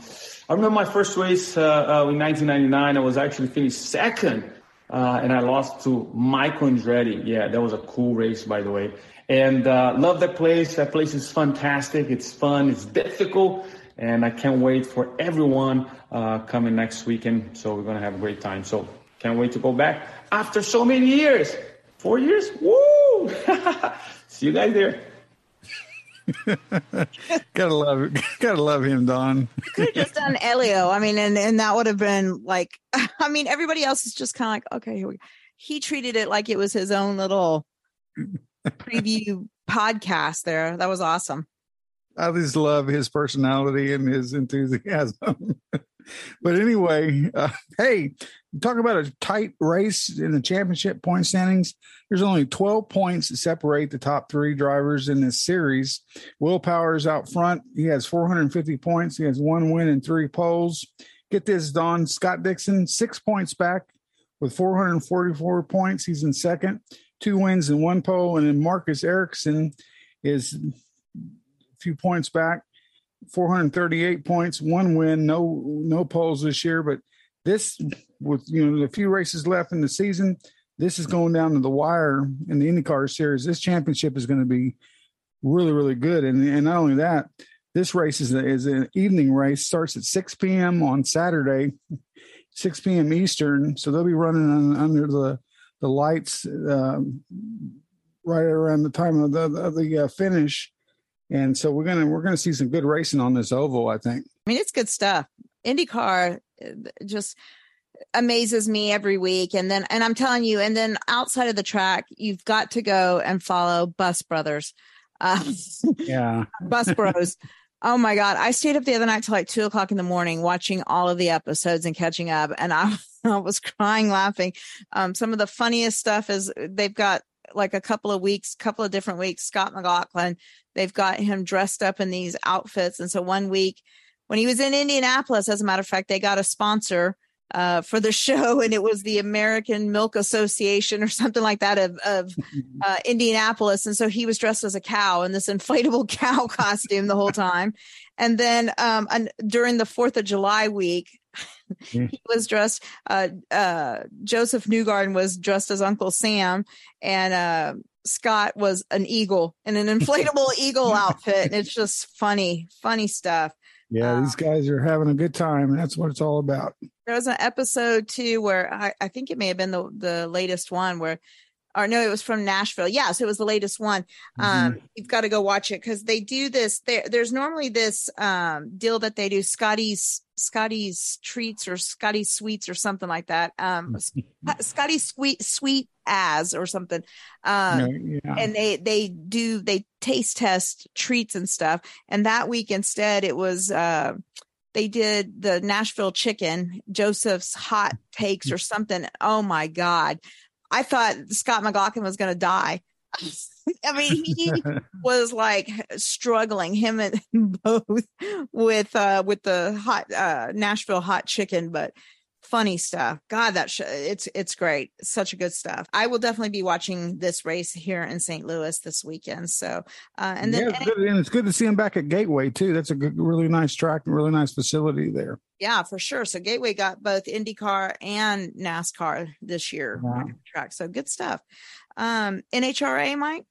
I remember my first race uh, uh, in 1999. I was actually finished second, uh, and I lost to Michael Andretti. Yeah, that was a cool race, by the way. And uh, love that place. That place is fantastic. It's fun. It's difficult, and I can't wait for everyone uh, coming next weekend. So we're gonna have a great time. So can't wait to go back after so many years. Four years. Woo! See you guys there. gotta love. Gotta love him, Don. could have just done Elio. I mean, and and that would have been like. I mean, everybody else is just kind of like, okay, here we go. He treated it like it was his own little preview podcast. There, that was awesome. I just love his personality and his enthusiasm. but anyway, uh, hey, talk about a tight race in the championship point standings. There's only 12 points that separate the top three drivers in this series. Will Power's out front. He has 450 points. He has one win and three poles. Get this, Don Scott Dixon, six points back with 444 points. He's in second, two wins and one pole. And then Marcus Ericsson is a few points back 438 points, one win, no no poles this year. But this, with you know the few races left in the season, this is going down to the wire in the IndyCar series. This championship is going to be really really good, and and not only that, this race is a, is an evening race. Starts at 6 p.m. on Saturday, 6 p.m. Eastern. So they'll be running under the the lights uh, right around the time of the, the, the uh, finish and so we're gonna we're gonna see some good racing on this oval. I think. I mean, it's good stuff. IndyCar uh, just amazes me every week. And then and i'm telling you and then outside of the track you've got to go and follow bus brothers. Uh, yeah. Bus bros. Oh my god. I stayed up the other night till like two o'clock in the morning watching all of the episodes and catching up. And i, I was crying laughing. Um, some of the funniest stuff is they've got like a couple of weeks couple of different weeks scott mclaughlin They've got him dressed up in these outfits. And so one week when he was in Indianapolis, as a matter of fact, they got a sponsor uh, for the show, and it was the American Milk Association or something like that of, of uh, Indianapolis. And so he was dressed as a cow in this inflatable cow costume the whole time. And then um, and during the Fourth of July week, he was dressed. Uh, uh, Josef Newgarden was dressed as Uncle Sam, and uh, Scott was an eagle in an inflatable eagle outfit. And it's just funny, funny stuff. Yeah, um, these guys are having a good time. And that's what it's all about. There was an episode too where I, I think it may have been the, the latest one where or no, it was from Nashville. Yes, it was the latest one. Um, mm-hmm. You've got to go watch it because they do this. There, there's normally this um, deal that they do Scotty's Scotty's treats or Scotty sweets or something like that. Um, Scotty sweet sweet as or something. Um, yeah. and they they do they taste test treats and stuff. And that week instead, it was. Uh, they did the Nashville chicken, Josef's hot takes or something. Oh my God. I thought Scott McLaughlin was going to die. I mean, he was like struggling him and both with uh with the hot uh Nashville hot chicken, but funny stuff. God, that sh- it's it's great. such a good stuff. I will definitely be watching this race here in St. Louis this weekend. So, uh, and then yeah, it's good, and it's good to see him back at Gateway too. That's a good, really nice track and really nice facility there. Yeah, for sure. So Gateway got both IndyCar and NASCAR this year wow. track. So good stuff. Um, NHRA, Mike.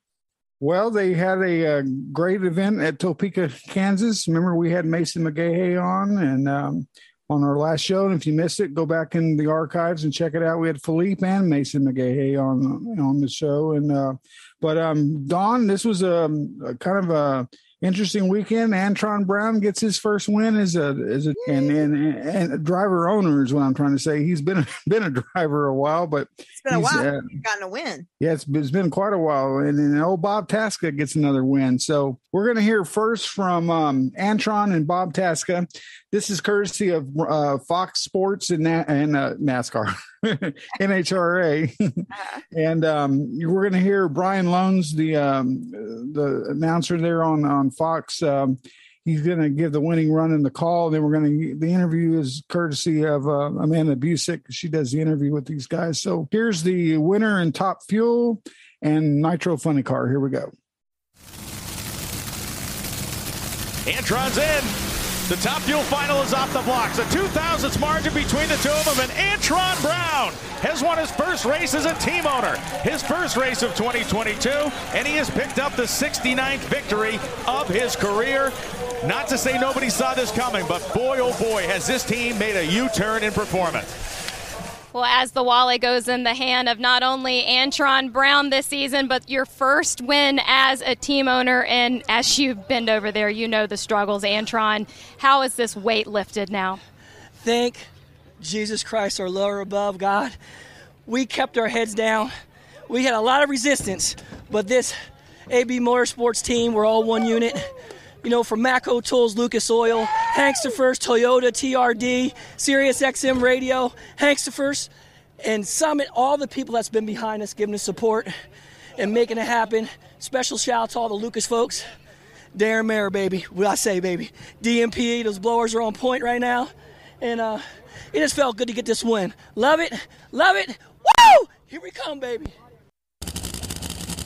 Well, they had a, a, uh, great event at Topeka, Kansas. Remember, we had Mason McGaha on, and um, on our last show. And if you missed it, go back in the archives and check it out. We had Philippe and Mason McGaha on on the show, and uh, But um, Don, this was a, a kind of a interesting weekend. Antron Brown gets his first win as a as a and and, and a driver owner is what I'm trying to say. He's been a, been a driver a while, but It's been a he's, while. uh, gotten a win. yeah, it's, it's been quite a while. And then old Bob Tasca gets another win. So we're going to hear first from um, Antron and Bob Tasca. This is courtesy of uh, Fox Sports and, Na- and uh, NASCAR, NHRA. and um, we're going to hear Brian Lohnes, the um, the announcer there on, on Fox. Um, he's going to give the winning run in the call. Then we're going to, the interview is courtesy of uh, Amanda Busick. She does the interview with these guys. So here's the winner in top fuel and nitro funny car. Here we go. Antron's in. The top fuel final is off the blocks. A 2,000ths margin between the two of them. And Antron Brown has won his first race as a team owner, his first race of 2022, and he has picked up the 69th victory of his career. Not to say nobody saw this coming, but boy, oh boy, has this team made a U turn in performance. Well, as the wallet goes in the hand of not only Antron Brown this season, but your first win as a team owner. And as you've been over there, you know the struggles. Antron, how is this weight lifted now? Thank Jesus Christ, our lower above God. We kept our heads down. We had a lot of resistance, but this AB Motorsports team, we're all one unit. You know, from Matco Tools, Lucas Oil, Hanks to First, Toyota, TRD, Sirius XM Radio, Hanks to First, and Summit, all the people that's been behind us, giving us support and making it happen. Special shout out to all the Lucas folks. Darren Mayer, baby. What I say, baby. DMP, those blowers are on point right now. And uh, it just felt good to get this win. Love it. Love it. Woo! Here we come, baby.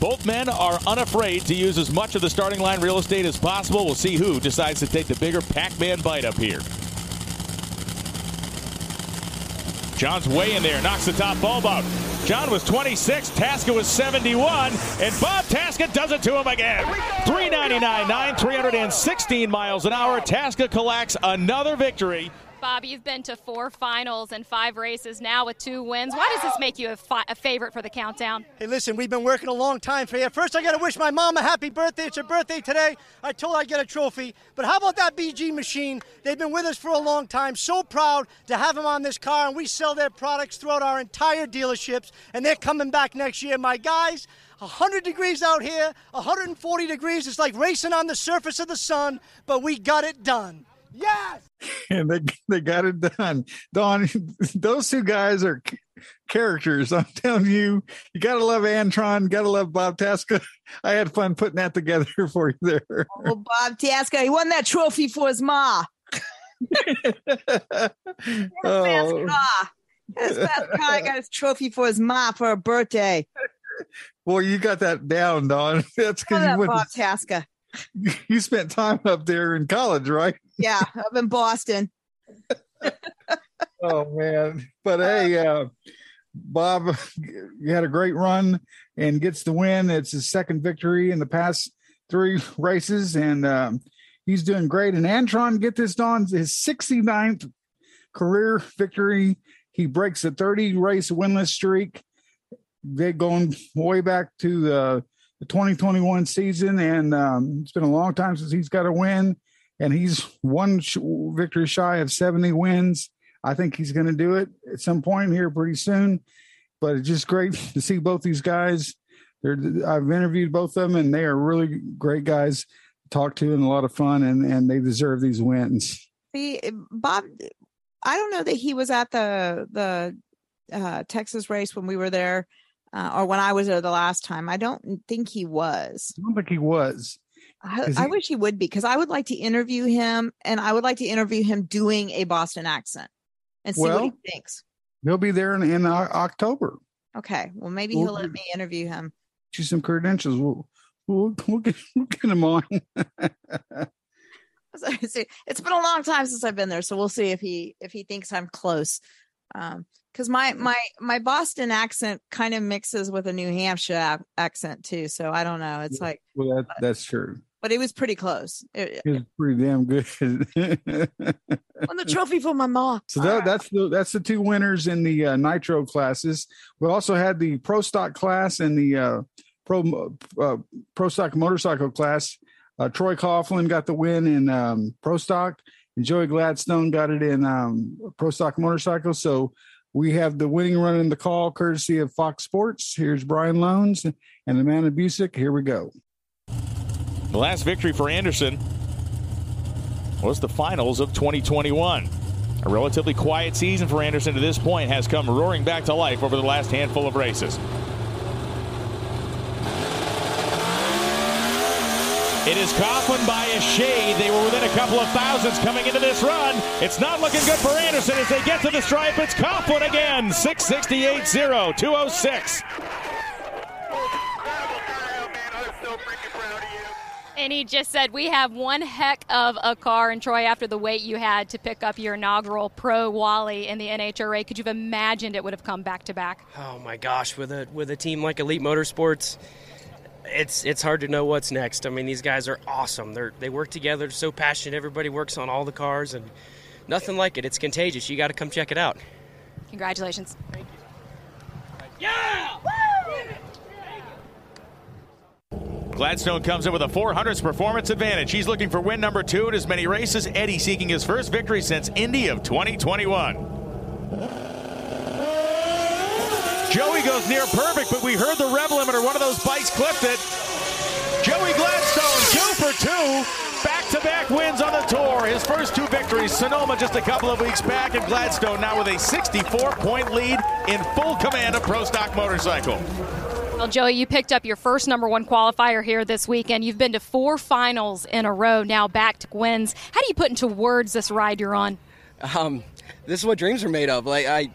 Both men are unafraid to use as much of the starting line real estate as possible. We'll see who decides to take the bigger Pac Man bite up here. John's way in there, knocks the top bulb out. John was 26, Tasca was 71, and Bob Tasca does it to him again. 399.9, 316 miles an hour. Tasca collects another victory. Bob, you've been to four finals and five races now with two wins. Why does this make you a, fi- a favorite for the countdown? Hey, listen, we've been working a long time for you. First, I got to wish my mom a happy birthday. It's her birthday today. I told her I'd get a trophy. But how about that BG machine? They've been with us for a long time. So proud to have them on this car, and we sell their products throughout our entire dealerships, and they're coming back next year. My guys, 100 degrees out here, 140 degrees. It's like racing on the surface of the sun, but we got it done. Yes! and they they got it done. Dawn, those two guys are characters. I'm telling you, you gotta love Antron, gotta love Bob Tasca. I had fun putting that together for you there. Oh, Bob Tasca, he won that trophy for his ma. Oh. His best guy got his trophy for his ma for her birthday. Well, you got that down, Dawn. That's because you that went. Bob Tasca. You spent time up there in college, right? Yeah, up in Boston. oh man. But hey uh bob you had a great run and gets the win. It's his second victory in the past three races. And um he's doing great. And antron get this done his 69th career victory. He breaks a 30 race winless streak. They going way back to the, the 2021 season and um it's been a long time since he's got a win and he's one sh- victory shy of 70 wins. I think he's going to do it at some point here pretty soon. But it's just great to see both these guys. They're, I've interviewed both of them, and they are really great guys to talk to and a lot of fun, and, and they deserve these wins. See, Bob, I don't know that he was at the the uh, Texas race when we were there, uh, or when I was there the last time. I don't think he was. I don't think he was. I, Is I wish he would be because I would like to interview him, and I would like to interview him doing a Boston accent and see what he thinks. He'll be there in, in October. Okay, well maybe Well, he'll let me interview him. You some credentials. We'll, we'll, we'll, get, we'll get him on. See, it's been a long time since I've been there, so we'll see if he if he thinks I'm close. Um, because my my my Boston accent kind of mixes with a New Hampshire ac- accent too, so I don't know. It's like, well, that, that's true. but it was pretty close. It, He was pretty damn good. won the trophy for my mom. So that, that's the that's the two winners in the uh, nitro classes. We also had the pro stock class and the uh, pro uh, pro stock motorcycle class. Uh, Troy Coughlin got the win in um, pro stock, Joey Gladstone got it in um, pro stock motorcycle. So we have the winning run in the call, courtesy of Fox Sports. Here's Brian Lohnes and Amanda Busick. Here we go. The last victory for Anderson was the finals of 2021. A relatively quiet season for Anderson to this point has come roaring back to life over the last handful of races. It is Coughlin by a shade. They were within a couple of thousands coming into this run. It's not looking good for Anderson as they get to the stripe. It's Coughlin again. 668-0, 206. And he just said, We have one heck of a car. And Troy, after the wait you had to pick up your inaugural Pro Wally in the NHRA, could you have imagined it would have come back to back? Oh my gosh, with a with a team like Elite Motorsports, it's it's hard to know what's next. I mean, these guys are awesome. They're they work together, so passionate. Everybody works on all the cars, and nothing like it. It's contagious. You got to come check it out. Congratulations. Thank you. Yeah! Gladstone comes in with a 400s performance advantage. He's looking for win number two in as many races. Eddie seeking his first victory since Indy of 2021. Joey goes near perfect, but we heard the rev limiter. One of those bikes clipped it. Joey Gladstone, two for two. Back-to-back wins on the tour. His first two victories. Sonoma just a couple of weeks back, and Gladstone now with a 64-point lead in full command of Pro Stock Motorcycle. Well, Joey, you picked up your first number one qualifier here this weekend. You've been to four finals in a row, now back to wins. How do you put into words this ride you're on? Um, this is what dreams are made of. Like I,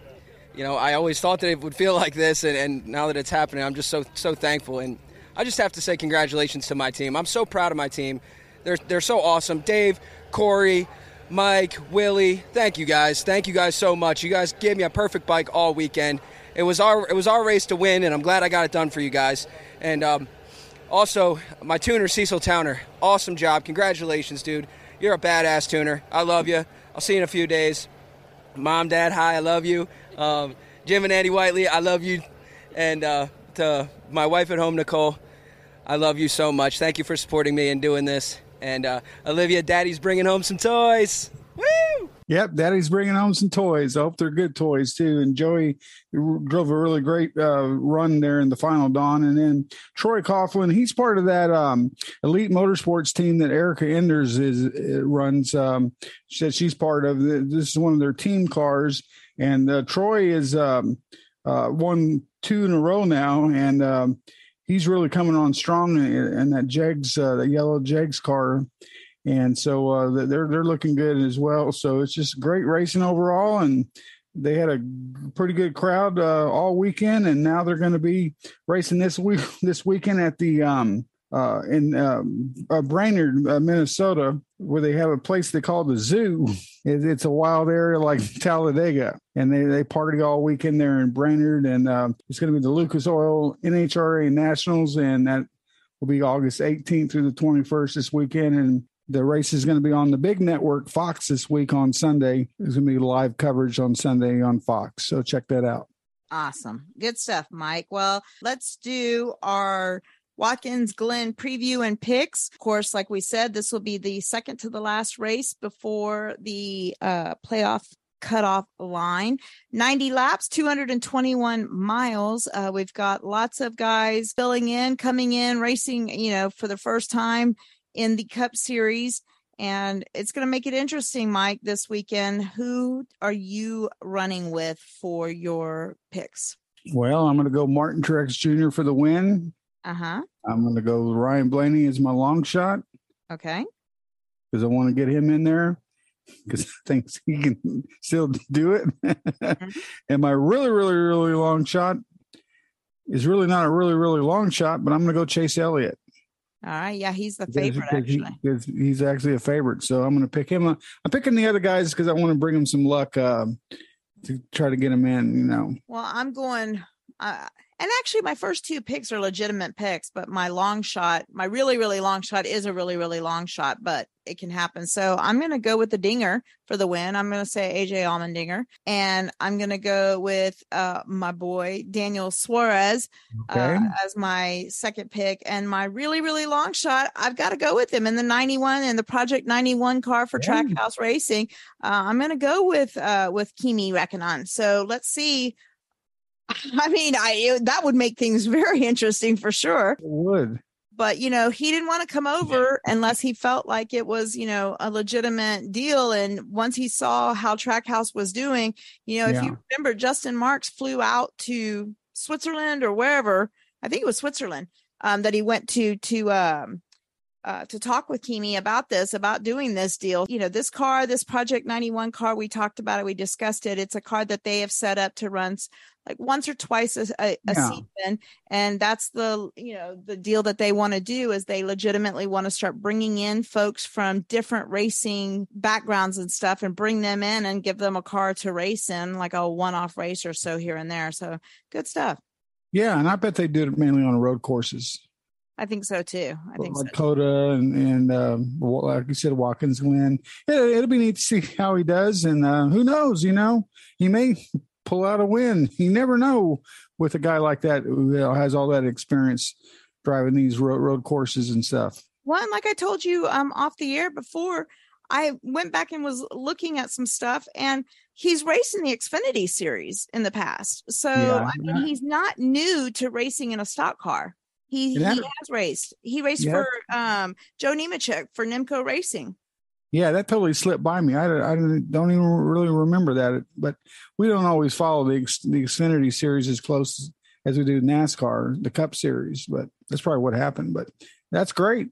you know, I always thought that it would feel like this, and, and now that it's happening, I'm just so so thankful. And I just have to say congratulations to my team. I'm so proud of my team. They're they're so awesome. Dave, Corey, Mike, Willie, thank you guys. Thank you guys so much. You guys gave me a perfect bike all weekend. It was our it was our race to win, and I'm glad I got it done for you guys. And um, also, my tuner Cecil Towner, awesome job. Congratulations, dude. You're a badass tuner. I love you. I'll see you in a few days. Mom, Dad, hi, I love you. Um, Jim and Andy Whiteley, I love you. And uh, to my wife at home, Nicole, I love you so much. Thank you for supporting me and doing this. And uh, Olivia, Daddy's bringing home some toys. Woo! Yep, Daddy's bringing home some toys. I hope they're good toys too. And Joey drove a really great uh, run there in the final Dawn. And then Troy Coughlin, he's part of that um, elite motorsports team that Erica Enders is uh, runs. Um, said she's part of. This is one of their team cars, and uh, Troy is um, uh, won two in a row now, and um, he's really coming on strong in, in that Jegs, uh, the yellow Jegs car and so uh, they're they're looking good as well. So it's just great racing overall, and they had a pretty good crowd uh, all weekend, and now they're going to be racing this week this weekend at the um, uh, in um, uh, Brainerd, uh, Minnesota, where they have a place they call the zoo. It, it's a wild area like Talladega, and they they party all weekend there in Brainerd, and uh, it's going to be the Lucas Oil NHRA Nationals, and that will be August 18th through the 21st this weekend, and the race is going to be on the big network Fox this week on Sunday. There's going to be live coverage on Sunday on Fox. So check that out. Awesome. Good stuff, Mike. Well, let's do our Watkins Glen preview and picks. Of course, like we said, this will be the second to the last race before the uh, playoff cutoff line 90 laps 221 miles uh, we've got lots of guys filling in coming in racing you know for the first time in the Cup Series. And it's going to make it interesting, Mike, this weekend. Who are you running with for your picks? Well, I'm going to go Martin Truex Jr. for the win. Uh huh. I'm going to go Ryan Blaney as my long shot. Okay. Because I want to get him in there because I think he can still do it. mm-hmm. and my really, really, really long shot is really not a really, really long shot, but I'm going to go Chase Elliott. All right. Yeah, he's the favorite actually. He, he's actually a favorite, so I'm going to pick him. I'm picking the other guys because I want to bring him some luck uh, to try to get him in. You know. Well, I'm going. And actually, my first two picks are legitimate picks, but my long shot, my really, really long shot is a really, really long shot, but it can happen. So I'm going to go with the dinger for the win. I'm going to say AJ Allmendinger. And I'm going to go with uh, my boy, Daniel Suarez, Okay. uh, as my second pick. And my really, really long shot, I've got to go with him in the 91 and the Project 91 car for Trackhouse Racing. Uh, I'm going to go with uh, with Kimi Räikkönen. So let's see. I mean, I that would make things very interesting for sure. It would. But you know, he didn't want to come over unless he felt like it was, you know, a legitimate deal. And once he saw how Trackhouse was doing, you know, if Yeah. you remember, Justin Marks flew out to Switzerland or wherever. I think it was Switzerland um, that he went to to um, uh, to talk with Kimi about this, about doing this deal. You know, this car, this Project 91 car, we talked about it, we discussed it. It's a car that they have set up to run s- like once or twice a, a, a Yeah. season. And that's the, you know, the deal that they want to do is they legitimately want to start bringing in folks from different racing backgrounds and stuff and bring them in and give them a car to race in, like a one off race or so here and there. So good stuff. Yeah, and I bet they did it mainly on road courses. I think so too. I think so. like COTA and and um, like you said, Watkins Glen. It, it'll be neat to see how he does, and uh, who knows? You know, he may pull out a win. You never know with a guy like that who uh, has all that experience driving these road, road courses and stuff. Well, and like I told you um off the air before, I went back and was looking at some stuff and he's raced in the Xfinity series in the past. So Yeah. I mean he's not new to racing in a stock car. He, he has raced. He raced Yeah. for um Joe Nemechek for NEMCO Racing. Yeah, that totally slipped by me. I, I don't even really remember that, but we don't always follow the the Xfinity series as close as we do NASCAR, the Cup Series. But that's probably what happened. But that's great.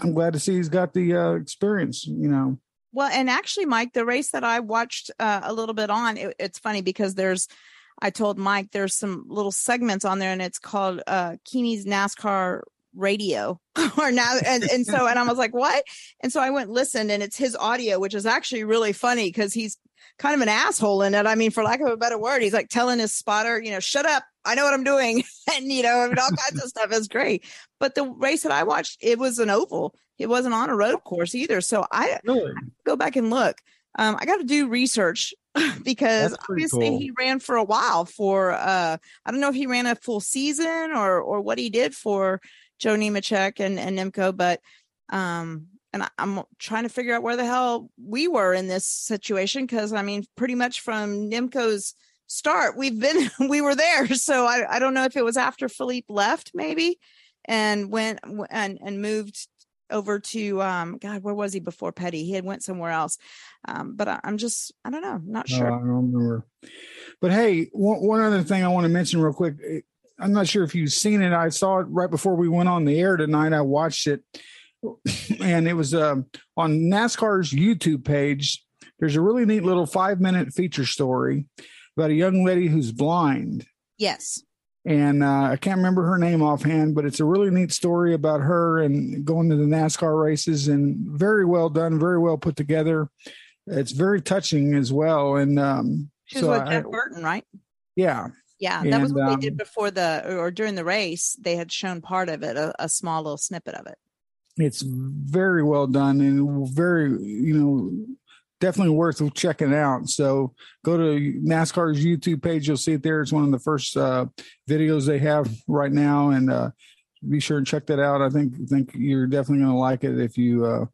I'm glad to see he's got the uh, experience. You know, Well, and actually, Mike, the race that I watched uh, a little bit on, it, it's funny because there's, I told Mike there's some little segments on there, and it's called uh, Keeney's NASCAR Radio or now, and and so and I was like, what? And so I went and listened, and it's his audio, which is actually really funny because he's kind of an asshole in it. I mean, for lack of a better word, he's like telling his spotter, you know, shut up. I know what I'm doing. and, you know, I mean, all kinds of stuff is great. But the race that I watched, it was an oval. It wasn't on a road course either. So I, I go back and look. Um, I got to do research because obviously cool. he ran for a while for, uh, I don't know if he ran a full season or, or what he did for Joe Nemechek and, and NEMCO, but, um, and I'm trying to figure out where the hell we were in this situation because I mean, pretty much from NEMCO's start, we've been we were there. So I, I don't know if it was after Philippe left, maybe, and went and and moved over to um God, where was he before Petty? He had went somewhere else. Um, but I, I'm just I don't know, not No, sure. I don't remember. But hey, one, one other thing I want to mention real quick. I'm not sure if you've seen it. I saw it right before we went on the air tonight. I watched it, and it was um, on NASCAR's YouTube page. There's a really neat little five minute feature story about a young lady who's blind. Yes. And uh, I can't remember her name offhand, but it's a really neat story about her and going to the NASCAR races and very well done, very well put together. It's very touching as well. And um, She was so with I- Jeff Burton, right? yeah, Yeah, that was what um, they did before the or during the race. They had shown part of it, a, a small little snippet of it. it's very well done and very, you know, definitely worth checking out. So go to NASCAR's YouTube page. You'll see it there. It's one of the first uh, videos they have right now. And uh, be sure and check that out. I think, think you're definitely going to like it if you uh,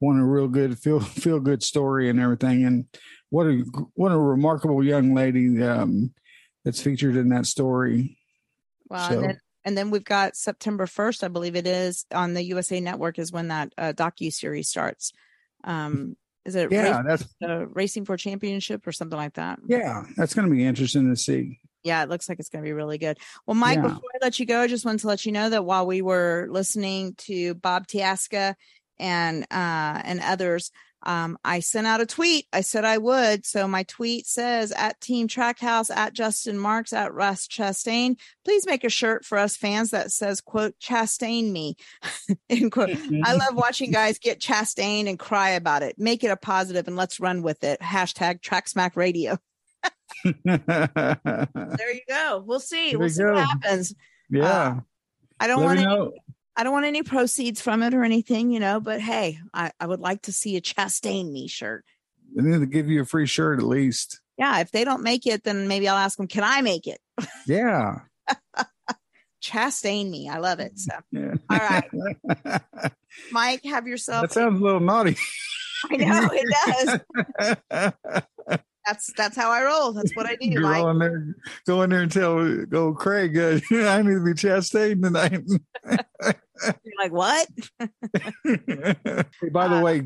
want a real good feel, feel good story and everything. And what a, what a remarkable young lady um, that's featured in that story. Well, So- and then and then we've got September first, I believe it is, on the USA Network is when that uh, docu series starts. Um, is it Yeah, Race- that's- uh, Racing for Championship or something like that? Yeah, that's going to be interesting to see. Yeah, it looks like it's going to be really good. Well, Mike, Yeah. before I let you go, I just wanted to let you know that while we were listening to Bob Tasca and uh, and others, um, I sent out a tweet. I said I would. So my tweet says at Team Trackhouse, at Justin Marks, at Ross Chastain. Please make a shirt for us fans that says, quote, Chastain me. End quote. I love watching guys get Chastain and cry about it. Make it a positive and let's run with it. Hashtag Track Smack Radio. there you go. We'll see. There we'll see go. what happens. Yeah. I don't want know. I don't want any proceeds from it or anything, you know. But hey, I, I would like to see a Chastain me shirt. They need to give you a free shirt at least. Yeah, if they don't make it, then maybe I'll ask them, can I make it? Yeah. Chastain me. I love it. So, Yeah. all right, Mike, have yourself. That sounds a little naughty. I know it does. That's that's how I roll. That's what I do, Go Mike. in there, go in there and tell go Craig, uh, I need to be chastained tonight. You're like, what? Hey, by the way,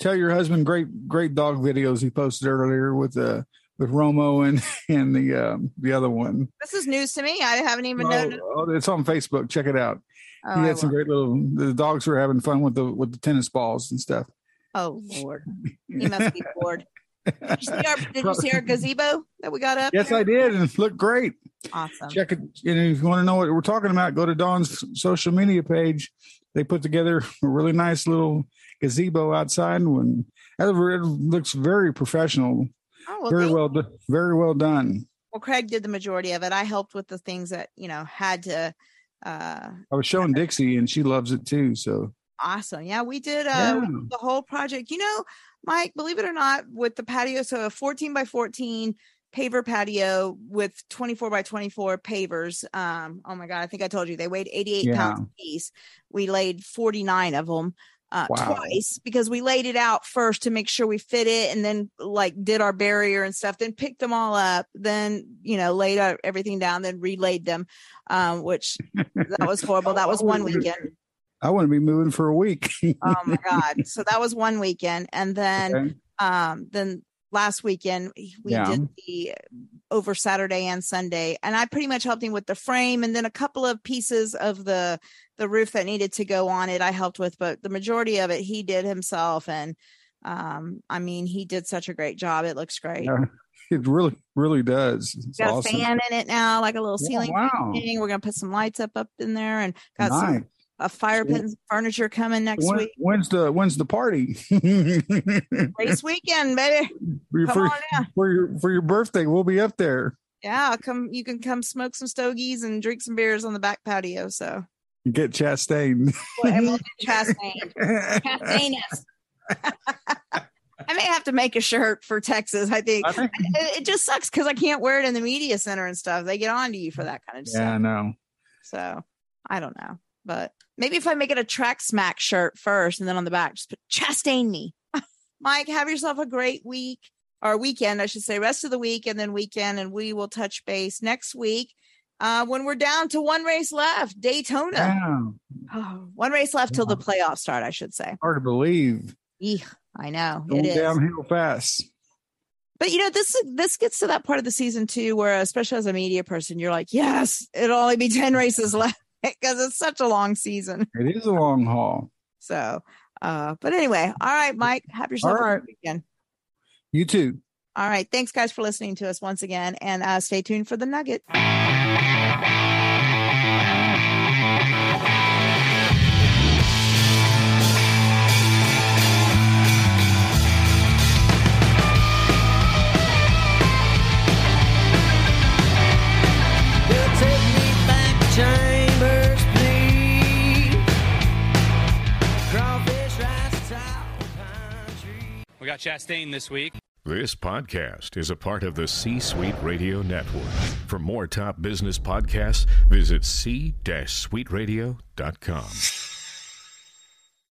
tell your husband great great dog videos he posted earlier with uh with Romo and and the um the other one. This is news to me. I haven't even Oh, known. oh, it's on Facebook. Check it out. Oh, he had some great little. The dogs were having fun with the with the tennis balls and stuff. Oh Lord, he must be bored. Did you see our Did you see our gazebo that we got up? Yes, there? I did, and it looked great. Awesome. Check it. And if you want to know what we're talking about, go to Dawn's social media page. They put together a really nice little gazebo outside. When it looks very professional, Oh, well, very well, do- very well done. Well, Craig did the majority of it. I helped with the things that you know had to. uh I was showing Dixie, and she loves it too. So Awesome. Yeah, we did uh Yeah. the whole project. You know, Mike, believe it or not, with the patio, so a 14 by 14 paver patio with 24 by 24 pavers. Um, oh my god, I think I told you they weighed 88 pounds Yeah. apiece. We laid 49 of them. Uh, Wow. twice because we laid it out first to make sure we fit it and then like did our barrier and stuff then picked them all up then you know laid everything down then relaid them um which that was horrible that was one weekend I want to be moving for a week. oh my god so that was one weekend and then Okay. um then last weekend we Yeah. did the over saturday and sunday and i pretty much helped him with the frame and then a couple of pieces of the the roof that needed to go on it i helped with but the majority of it he did himself and um i mean he did such a great job it looks great Yeah, it really, really does. It's got awesome. a fan in it now like a little Yeah, ceiling wow. thing we're gonna put some lights up up in there and got Nice. some a fire pit and furniture coming next When- week when's the when's the party? race weekend baby for, Come for, for your for your birthday, we'll be up there. Yeah, I'll come. You can come smoke some stogies and drink some beers on the back patio. So, get chastained. well, we'll do Chastain. Chastain us. I may have to make a shirt for Texas. I think, it, it just sucks because I can't wear it in the media center and stuff. They get on to you for that kind of stuff. yeah, I know. So I don't know, but maybe if I make it a track smack shirt first and then on the back, just put Chastain me. Mike, have yourself a great week or weekend, I should say, rest of the week and then weekend, and we will touch base next week uh, when we're down to one race left, Daytona. Yeah. Oh, one race left till the playoffs start, I should say. Hard to believe. Eek, I know Going it is. downhill fast. But you know, this this gets to that part of the season too, where especially as a media person, you're like, yes, it'll only be ten races left because it's such a long season. It is a long haul. So, uh, but anyway, all right, Mike, have yourself All a right. good weekend. You too. All right, thanks guys for listening to us once again, and uh, stay tuned for the Nugget. We got Chastain this week. This podcast is a part of the C Suite Radio Network. For more top business podcasts, visit c-suiteradio.com.